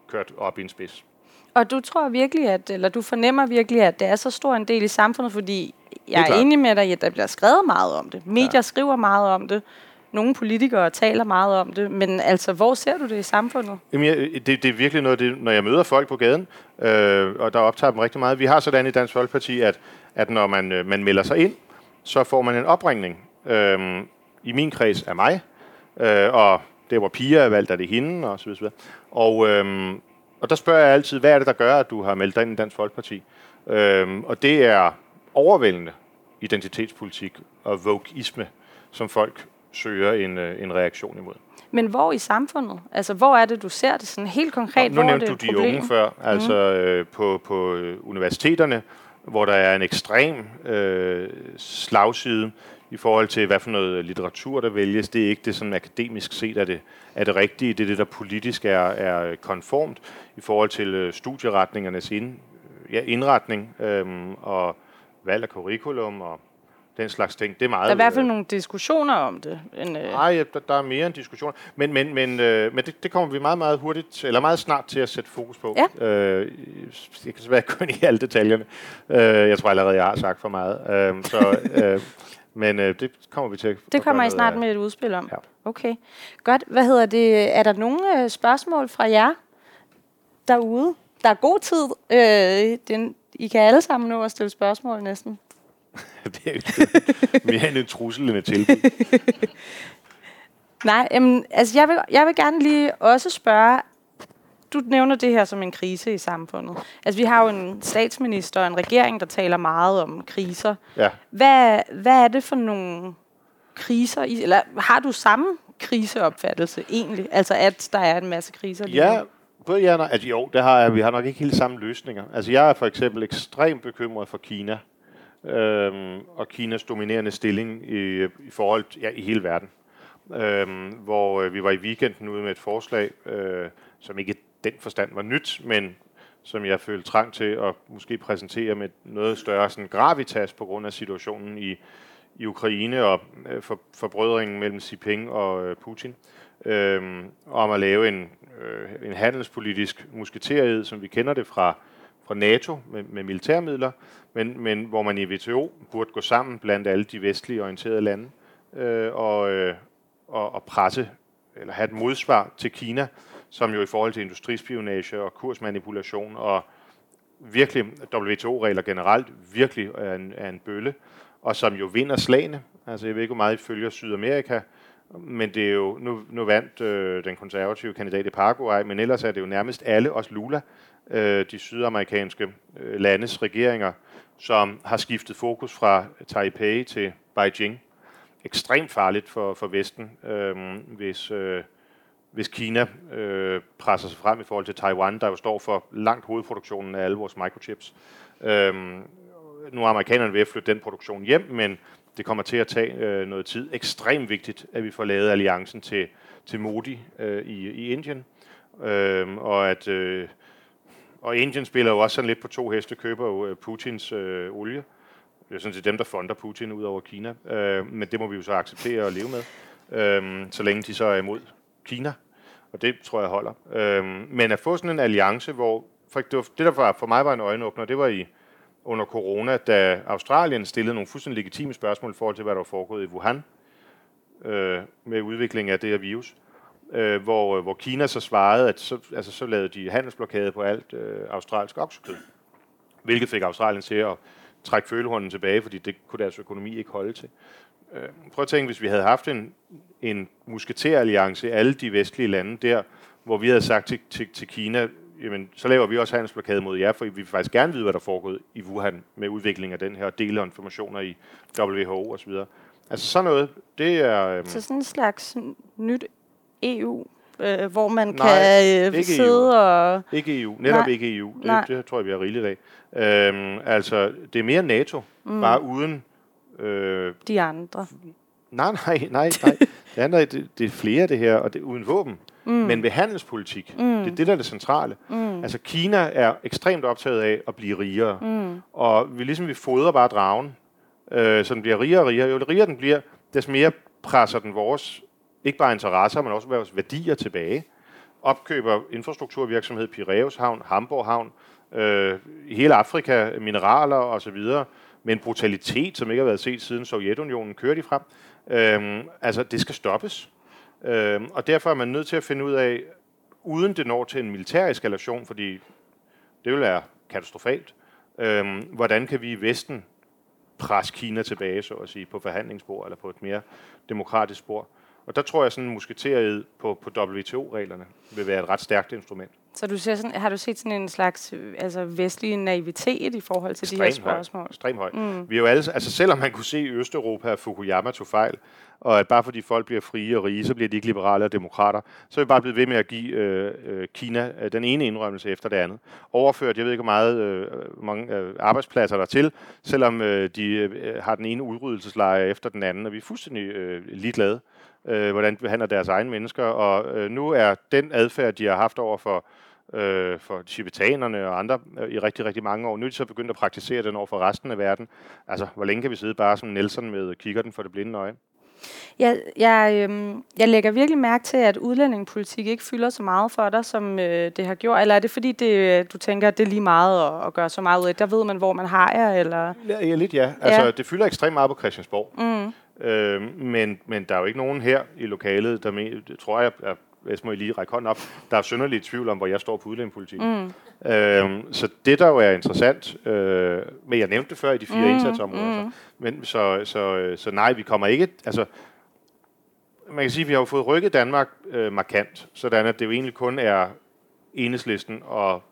Speaker 2: kørt op i en spids.
Speaker 1: Og du tror virkelig, at, eller du fornemmer virkelig, at det er så stor en del i samfundet, fordi jeg er, er enig med dig, at der bliver skrevet meget om det. Medier ja. skriver meget om det. Nogle politikere taler meget om det, men altså, hvor ser du det i samfundet?
Speaker 2: Jamen, jeg, det, det er virkelig noget, det, når jeg møder folk på gaden, øh, og der optager dem rigtig meget. Vi har sådan i Dansk Folkeparti, at, at når man, øh, man melder sig ind, så får man en opringning. Øh, I min kreds er mig, øh, og det hvor Pia er valgt, er det hende, og så videre. Og, øh, og der spørger jeg altid, hvad er det, der gør, at du har meldt dig ind i Dansk Folkeparti? Øh, og det er overvældende identitetspolitik og vogueisme, som folk søger en, øh, en reaktion imod.
Speaker 1: Men hvor i samfundet? Altså, hvor er det, du ser det sådan helt konkret?
Speaker 2: Nå, nu
Speaker 1: nævnte
Speaker 2: du de problem? unge før, altså mm. øh, på, på øh, universiteterne, hvor der er en ekstrem øh, slagside i forhold til, hvad for noget litteratur, der vælges. Det er ikke det, som akademisk set er det, er det rigtige. Det er det, der politisk er, er konformt i forhold til øh, studieretningernes ind, ja, indretning øh, og valg af curriculum og den slags ting. Det er meget,
Speaker 1: der er i hvert fald nogle diskussioner om det.
Speaker 2: En, øh... Nej, ja, der, der er mere end diskussioner. Men, men, men, øh, men det, det kommer vi meget, meget hurtigt, eller meget snart til at sætte fokus på.
Speaker 1: Ja. Øh,
Speaker 2: jeg kan svært kun i alle detaljerne. Øh, jeg tror allerede, jeg har sagt for meget. Øh, så, øh, men øh, det kommer vi til.
Speaker 1: Det kommer I snart med et udspil om.
Speaker 2: Ja.
Speaker 1: Okay. Godt. Hvad hedder det? Er der nogle øh, spørgsmål fra jer derude? Der er god tid. Øh, den, I kan alle sammen nå at stille spørgsmål næsten.
Speaker 2: det er mere end en trussel end et tilbud.
Speaker 1: Nej, jamen, altså jeg vil, jeg vil gerne lige også spørge, du nævner det her som en krise i samfundet. Altså vi har jo en statsminister og en regering, der taler meget om kriser.
Speaker 2: Ja.
Speaker 1: Hvad, hvad er det for nogle kriser, i, eller har du samme kriseopfattelse egentlig? Altså at der er en masse kriser
Speaker 2: lige Ja, både ja altså, jo, det har jeg. Vi har nok ikke helt samme løsninger. Altså jeg er for eksempel ekstremt bekymret for Kina øhm, og Kinas dominerende stilling i, i forhold ja, i hele verden. Øhm, hvor øh, vi var i weekenden ude med et forslag, øh, som ikke den forstand var nyt, men som jeg følte trang til at måske præsentere med noget større sådan, gravitas på grund af situationen i, i Ukraine og øh, for, forbrødringen mellem Xi Jinping og øh, Putin. øh, om at lave en, øh, en handelspolitisk musketeriet, som vi kender det fra, fra NATO med, med militærmidler, men, men hvor man i WTO burde gå sammen blandt alle de vestlige orienterede lande øh, og, øh, og, og presse eller have et modsvar til Kina, som jo i forhold til industrispionage og kursmanipulation og virkelig WTO-regler generelt virkelig er en, er en bølle, og som jo vinder slagene. Altså jeg ved ikke, hvor meget I følger Sydamerika, men det er jo, nu, nu vandt øh, den konservative kandidat i Paraguay, men ellers er det jo nærmest alle, også Lula, øh, de sydamerikanske øh, landes regeringer, som har skiftet fokus fra Taipei til Beijing. Ekstremt farligt for, for Vesten, øh, hvis, øh, hvis Kina øh, presser sig frem i forhold til Taiwan, der jo står for langt hovedproduktionen af alle vores microchips. Øh, nu er amerikanerne ved at flytte den produktion hjem, men det kommer til at tage øh, noget tid. Ekstremt vigtigt, at vi får lavet alliancen til, til Modi øh, i, i Indien, øh, og at øh, og Indien spiller jo også sådan lidt på to heste, køber jo øh, Putins øh, olie. Det er sådan set dem, der fonder Putin ud over Kina. Øh, men det må vi jo så acceptere og leve med, øh, så længe de så er imod Kina. Og det tror jeg holder. Øh, men at få sådan en alliance, hvor for, det, var, det der for mig var en øjenåbner, det var i under corona, da Australien stillede nogle fuldstændig legitime spørgsmål i forhold til, hvad der var foregået i Wuhan øh, med udviklingen af det her virus øh, hvor, øh, hvor Kina så svarede, at så, altså, så lavede de handelsblokade på alt øh, australsk oksekød, hvilket fik Australien til at trække følehånden tilbage, fordi det kunne deres økonomi ikke holde til. Øh, prøv at tænke, hvis vi havde haft en, en musketeralliance i alle de vestlige lande der, hvor vi havde sagt til, til, til Kina, jamen, så laver vi også handelsblokade mod jer, for vi vil faktisk gerne vide, hvad der foregår i Wuhan med udvikling af den her, og dele informationer i WHO osv. Altså sådan noget, det er... Øhm,
Speaker 1: så sådan en slags nyt EU, øh, hvor man Nej, kan øh, sidde EU. og...
Speaker 2: Ikke EU. Netop Nej. ikke EU. Det, det tror jeg, vi har rigeligt af. Øhm, altså, det er mere NATO, mm. bare uden...
Speaker 1: Øh, De andre.
Speaker 2: Nej, nej, nej. nej. Det, andre, det, det er flere det her, og det er uden våben. Mm. Men ved handelspolitik, mm. det er det, der er det centrale. Mm. Altså, Kina er ekstremt optaget af at blive rigere. Mm. Og vi ligesom vi fodrer bare dragen, øh, så den bliver rigere og rigere. Jo rigere den bliver, des mere presser den vores ikke bare interesser, men også vores værdier tilbage. Opkøber infrastrukturvirksomhed Piraeus Havn, Hamburg Havn, øh, hele Afrika, mineraler osv., med en brutalitet, som ikke har været set siden Sovjetunionen kørte de frem. Øhm, altså, det skal stoppes. Øhm, og derfor er man nødt til at finde ud af, uden det når til en militær eskalation, fordi det vil være katastrofalt, øhm, hvordan kan vi i Vesten presse Kina tilbage, så at sige, på forhandlingsspor eller på et mere demokratisk spor. Og der tror jeg, sådan en musketeriet på, på WTO-reglerne vil være et ret stærkt instrument.
Speaker 1: Så du ser sådan, har du set sådan en slags altså vestlig naivitet i forhold til Extrem de her spørgsmål?
Speaker 2: Høj. Ekstremt højt. Mm. Vi er jo alle, altså selvom man kunne se i Østeuropa, at Fukuyama tog fejl, og at bare fordi folk bliver frie og rige, så bliver de ikke liberale og demokrater, så er vi bare blevet ved med at give øh, øh, Kina øh, den ene indrømmelse efter det andet. Overført, jeg ved ikke hvor meget øh, mange øh, arbejdspladser der til, selvom øh, de øh, har den ene udryddelseslejr efter den anden, og vi er fuldstændig øh, ligeglade øh, hvordan de behandler deres egne mennesker. Og øh, nu er den adfærd, de har haft over for, øh, for tibetanerne og andre øh, i rigtig, rigtig mange år, nu er de så begyndt at praktisere den over for resten af verden. Altså, hvor længe kan vi sidde bare som Nelson med kigger den for det blinde øje?
Speaker 1: Jeg, jeg, øh, jeg lægger virkelig mærke til, at udlændingepolitik ikke fylder så meget for dig, som øh, det har gjort. Eller er det fordi, det, du tænker, at det er lige meget at, at gøre så meget ud af? Der ved man, hvor man har jer? Eller?
Speaker 2: Ja, ja lidt ja. Altså, ja. Det fylder ekstremt meget på Christiansborg. Mm. Øh, men, men der er jo ikke nogen her i lokalet, der med, det tror jeg, jeg, jeg må lige række hånden op, der er synderligt tvivl om, hvor jeg står på udlændingepolitik. Mm. Øh, så det, der jo er interessant, øh, men jeg nævnte det før i de fire mm. indsatsområder, mm. men så, så, så nej, vi kommer ikke, altså man kan sige, at vi har jo fået rykket Danmark øh, markant, sådan at det jo egentlig kun er enhedslisten og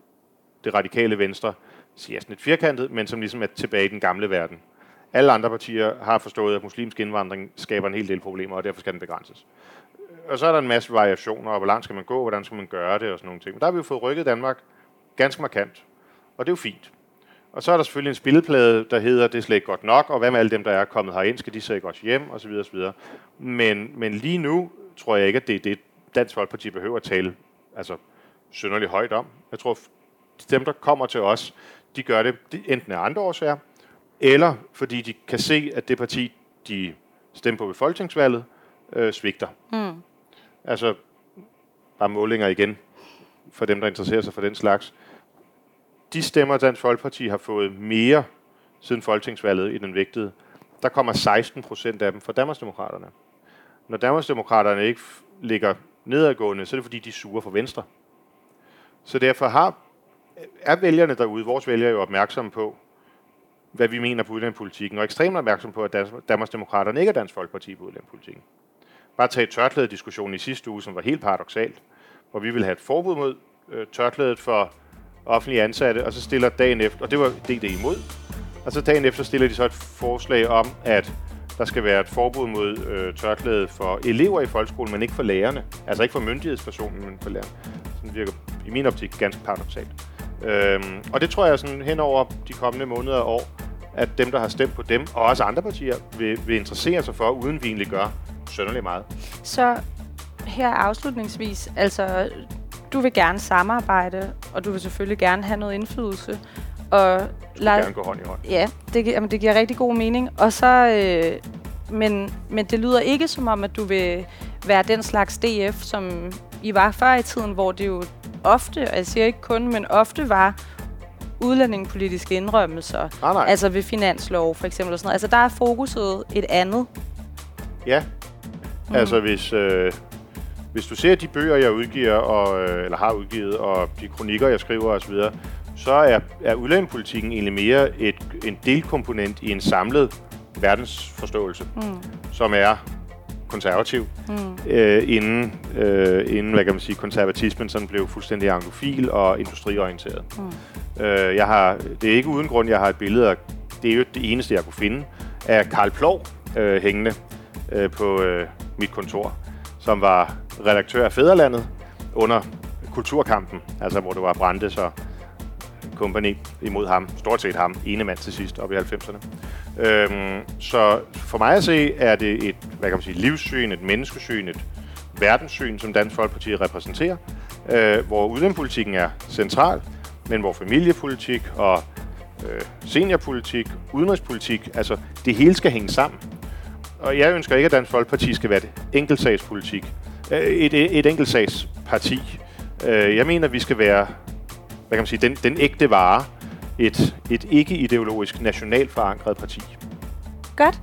Speaker 2: det radikale venstre, siger sådan lidt firkantet, men som ligesom er tilbage i den gamle verden. Alle andre partier har forstået, at muslimsk indvandring skaber en hel del problemer, og derfor skal den begrænses. Og så er der en masse variationer, og hvor langt skal man gå, hvordan skal man gøre det, og sådan nogle ting. Men der har vi jo fået rykket Danmark ganske markant, og det er jo fint. Og så er der selvfølgelig en spilleplade, der hedder, det er slet ikke godt nok, og hvad med alle dem, der er kommet herind, skal de så ikke også hjem, osv. osv. Men, men lige nu tror jeg ikke, at det er det, Dansk Folkeparti behøver at tale altså, synderligt højt om. Jeg tror, dem, der kommer til os, de gør det enten af andre årsager, eller fordi de kan se, at det parti, de stemmer på ved folketingsvalget, øh, svigter. Mm. altså bare målinger igen, for dem, der interesserer sig for den slags. De stemmer, Dansk Folkeparti har fået mere siden folketingsvalget i den vægtede, der kommer 16 procent af dem fra Danmarksdemokraterne. Når Danmarksdemokraterne ikke ligger nedadgående, så er det fordi, de suger for Venstre. Så derfor har, er vælgerne derude, vores vælgere jo opmærksomme på, hvad vi mener på udlændingepolitikken, og ekstremt opmærksom på, at Danmarksdemokraterne ikke er Dansk Folkeparti på udlændingepolitikken. Bare tage tørklæde-diskussionen i sidste uge, som var helt paradoxalt, hvor vi ville have et forbud mod øh, tørklædet for offentlige ansatte, og så stiller dagen efter, og det var DD imod, og så dagen efter stiller de så et forslag om, at der skal være et forbud mod øh, tørklæde for elever i folkeskolen, men ikke for lærerne. Altså ikke for myndighedspersonen, men for lærerne. Sådan virker i min optik ganske paradoxalt. Øhm, og det tror jeg sådan hen over de kommende måneder og år, at dem, der har stemt på dem, og også andre partier, vil, vil interessere sig for, uden vi egentlig gør sønderlig meget.
Speaker 1: Så her afslutningsvis, altså du vil gerne samarbejde, og du vil selvfølgelig gerne have noget indflydelse.
Speaker 2: Og lad... gerne gå hånd i hånd.
Speaker 1: Ja, det, jamen, det giver rigtig god mening. Og så, øh, men, men det lyder ikke som om, at du vil være den slags DF, som I var før i tiden, hvor det jo ofte, og jeg siger ikke kun, men ofte var udlændingepolitiske indrømmelser.
Speaker 2: Nej, nej.
Speaker 1: Altså ved finanslov for eksempel. Og sådan noget. Altså der er fokuset et andet.
Speaker 2: Ja. Mm. Altså hvis, øh, hvis du ser de bøger, jeg udgiver, og, øh, eller har udgivet, og de kronikker, jeg skriver osv., så er, er udlændingepolitikken egentlig mere et, en delkomponent i en samlet verdensforståelse, mm. som er konservativ, mm. øh, inden, øh, inden hvad kan man sige, konservatismen sådan blev fuldstændig anglofil og industriorienteret. Mm. Øh, jeg har, det er ikke uden grund, jeg har et billede af, det er jo det eneste, jeg kunne finde, af Karl Plov øh, hængende øh, på øh, mit kontor, som var redaktør af Fæderlandet under kulturkampen, altså hvor det var Brandes og Company imod ham, stort set ham, ene mand til sidst, op i 90'erne. Øhm, så for mig at se, er det et, hvad kan man sige, livssyn, et menneskesyn, et verdenssyn, som Dansk Folkeparti repræsenterer, øh, hvor udenpolitikken er central, men hvor familiepolitik og øh, seniorpolitik, udenrigspolitik, altså det hele skal hænge sammen. Og jeg ønsker ikke, at Dansk Folkeparti skal være et enkeltsagspolitik, øh, et, et, enkeltsagsparti. Øh, jeg mener, at vi skal være hvad kan man sige, den, den ægte vare, et, et ikke-ideologisk nationalt forankret parti.
Speaker 1: Godt.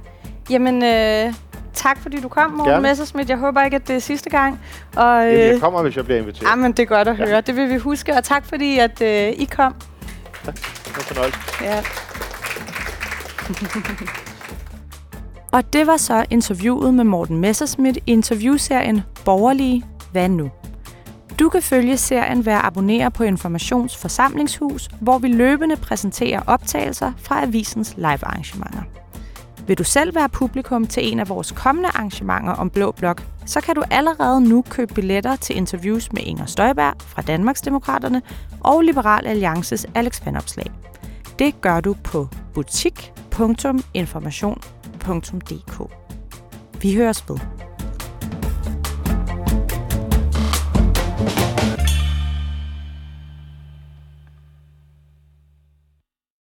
Speaker 1: Jamen, øh, tak fordi du kom, Morten Messersmith. Jeg håber ikke, at det er sidste gang.
Speaker 2: Og, øh, Jamen, jeg kommer, hvis jeg bliver inviteret.
Speaker 1: Jamen, det er godt at høre. Ja. Det vil vi huske, og tak fordi, at øh, I kom.
Speaker 2: Tak. Det var fornøjelse.
Speaker 1: Ja. og det var så interviewet med Morten Messersmith i interviewserien Borgerlige Hvad nu? Du kan følge serien ved at abonnere på Informations Forsamlingshus, hvor vi løbende præsenterer optagelser fra avisens live-arrangementer. Vil du selv være publikum til en af vores kommende arrangementer om Blå Blok, så kan du allerede nu købe billetter til interviews med Inger Støjberg fra Danmarksdemokraterne og Liberal Alliances Alex Vandopslag. Det gør du på butik.information.dk. Vi høres ved.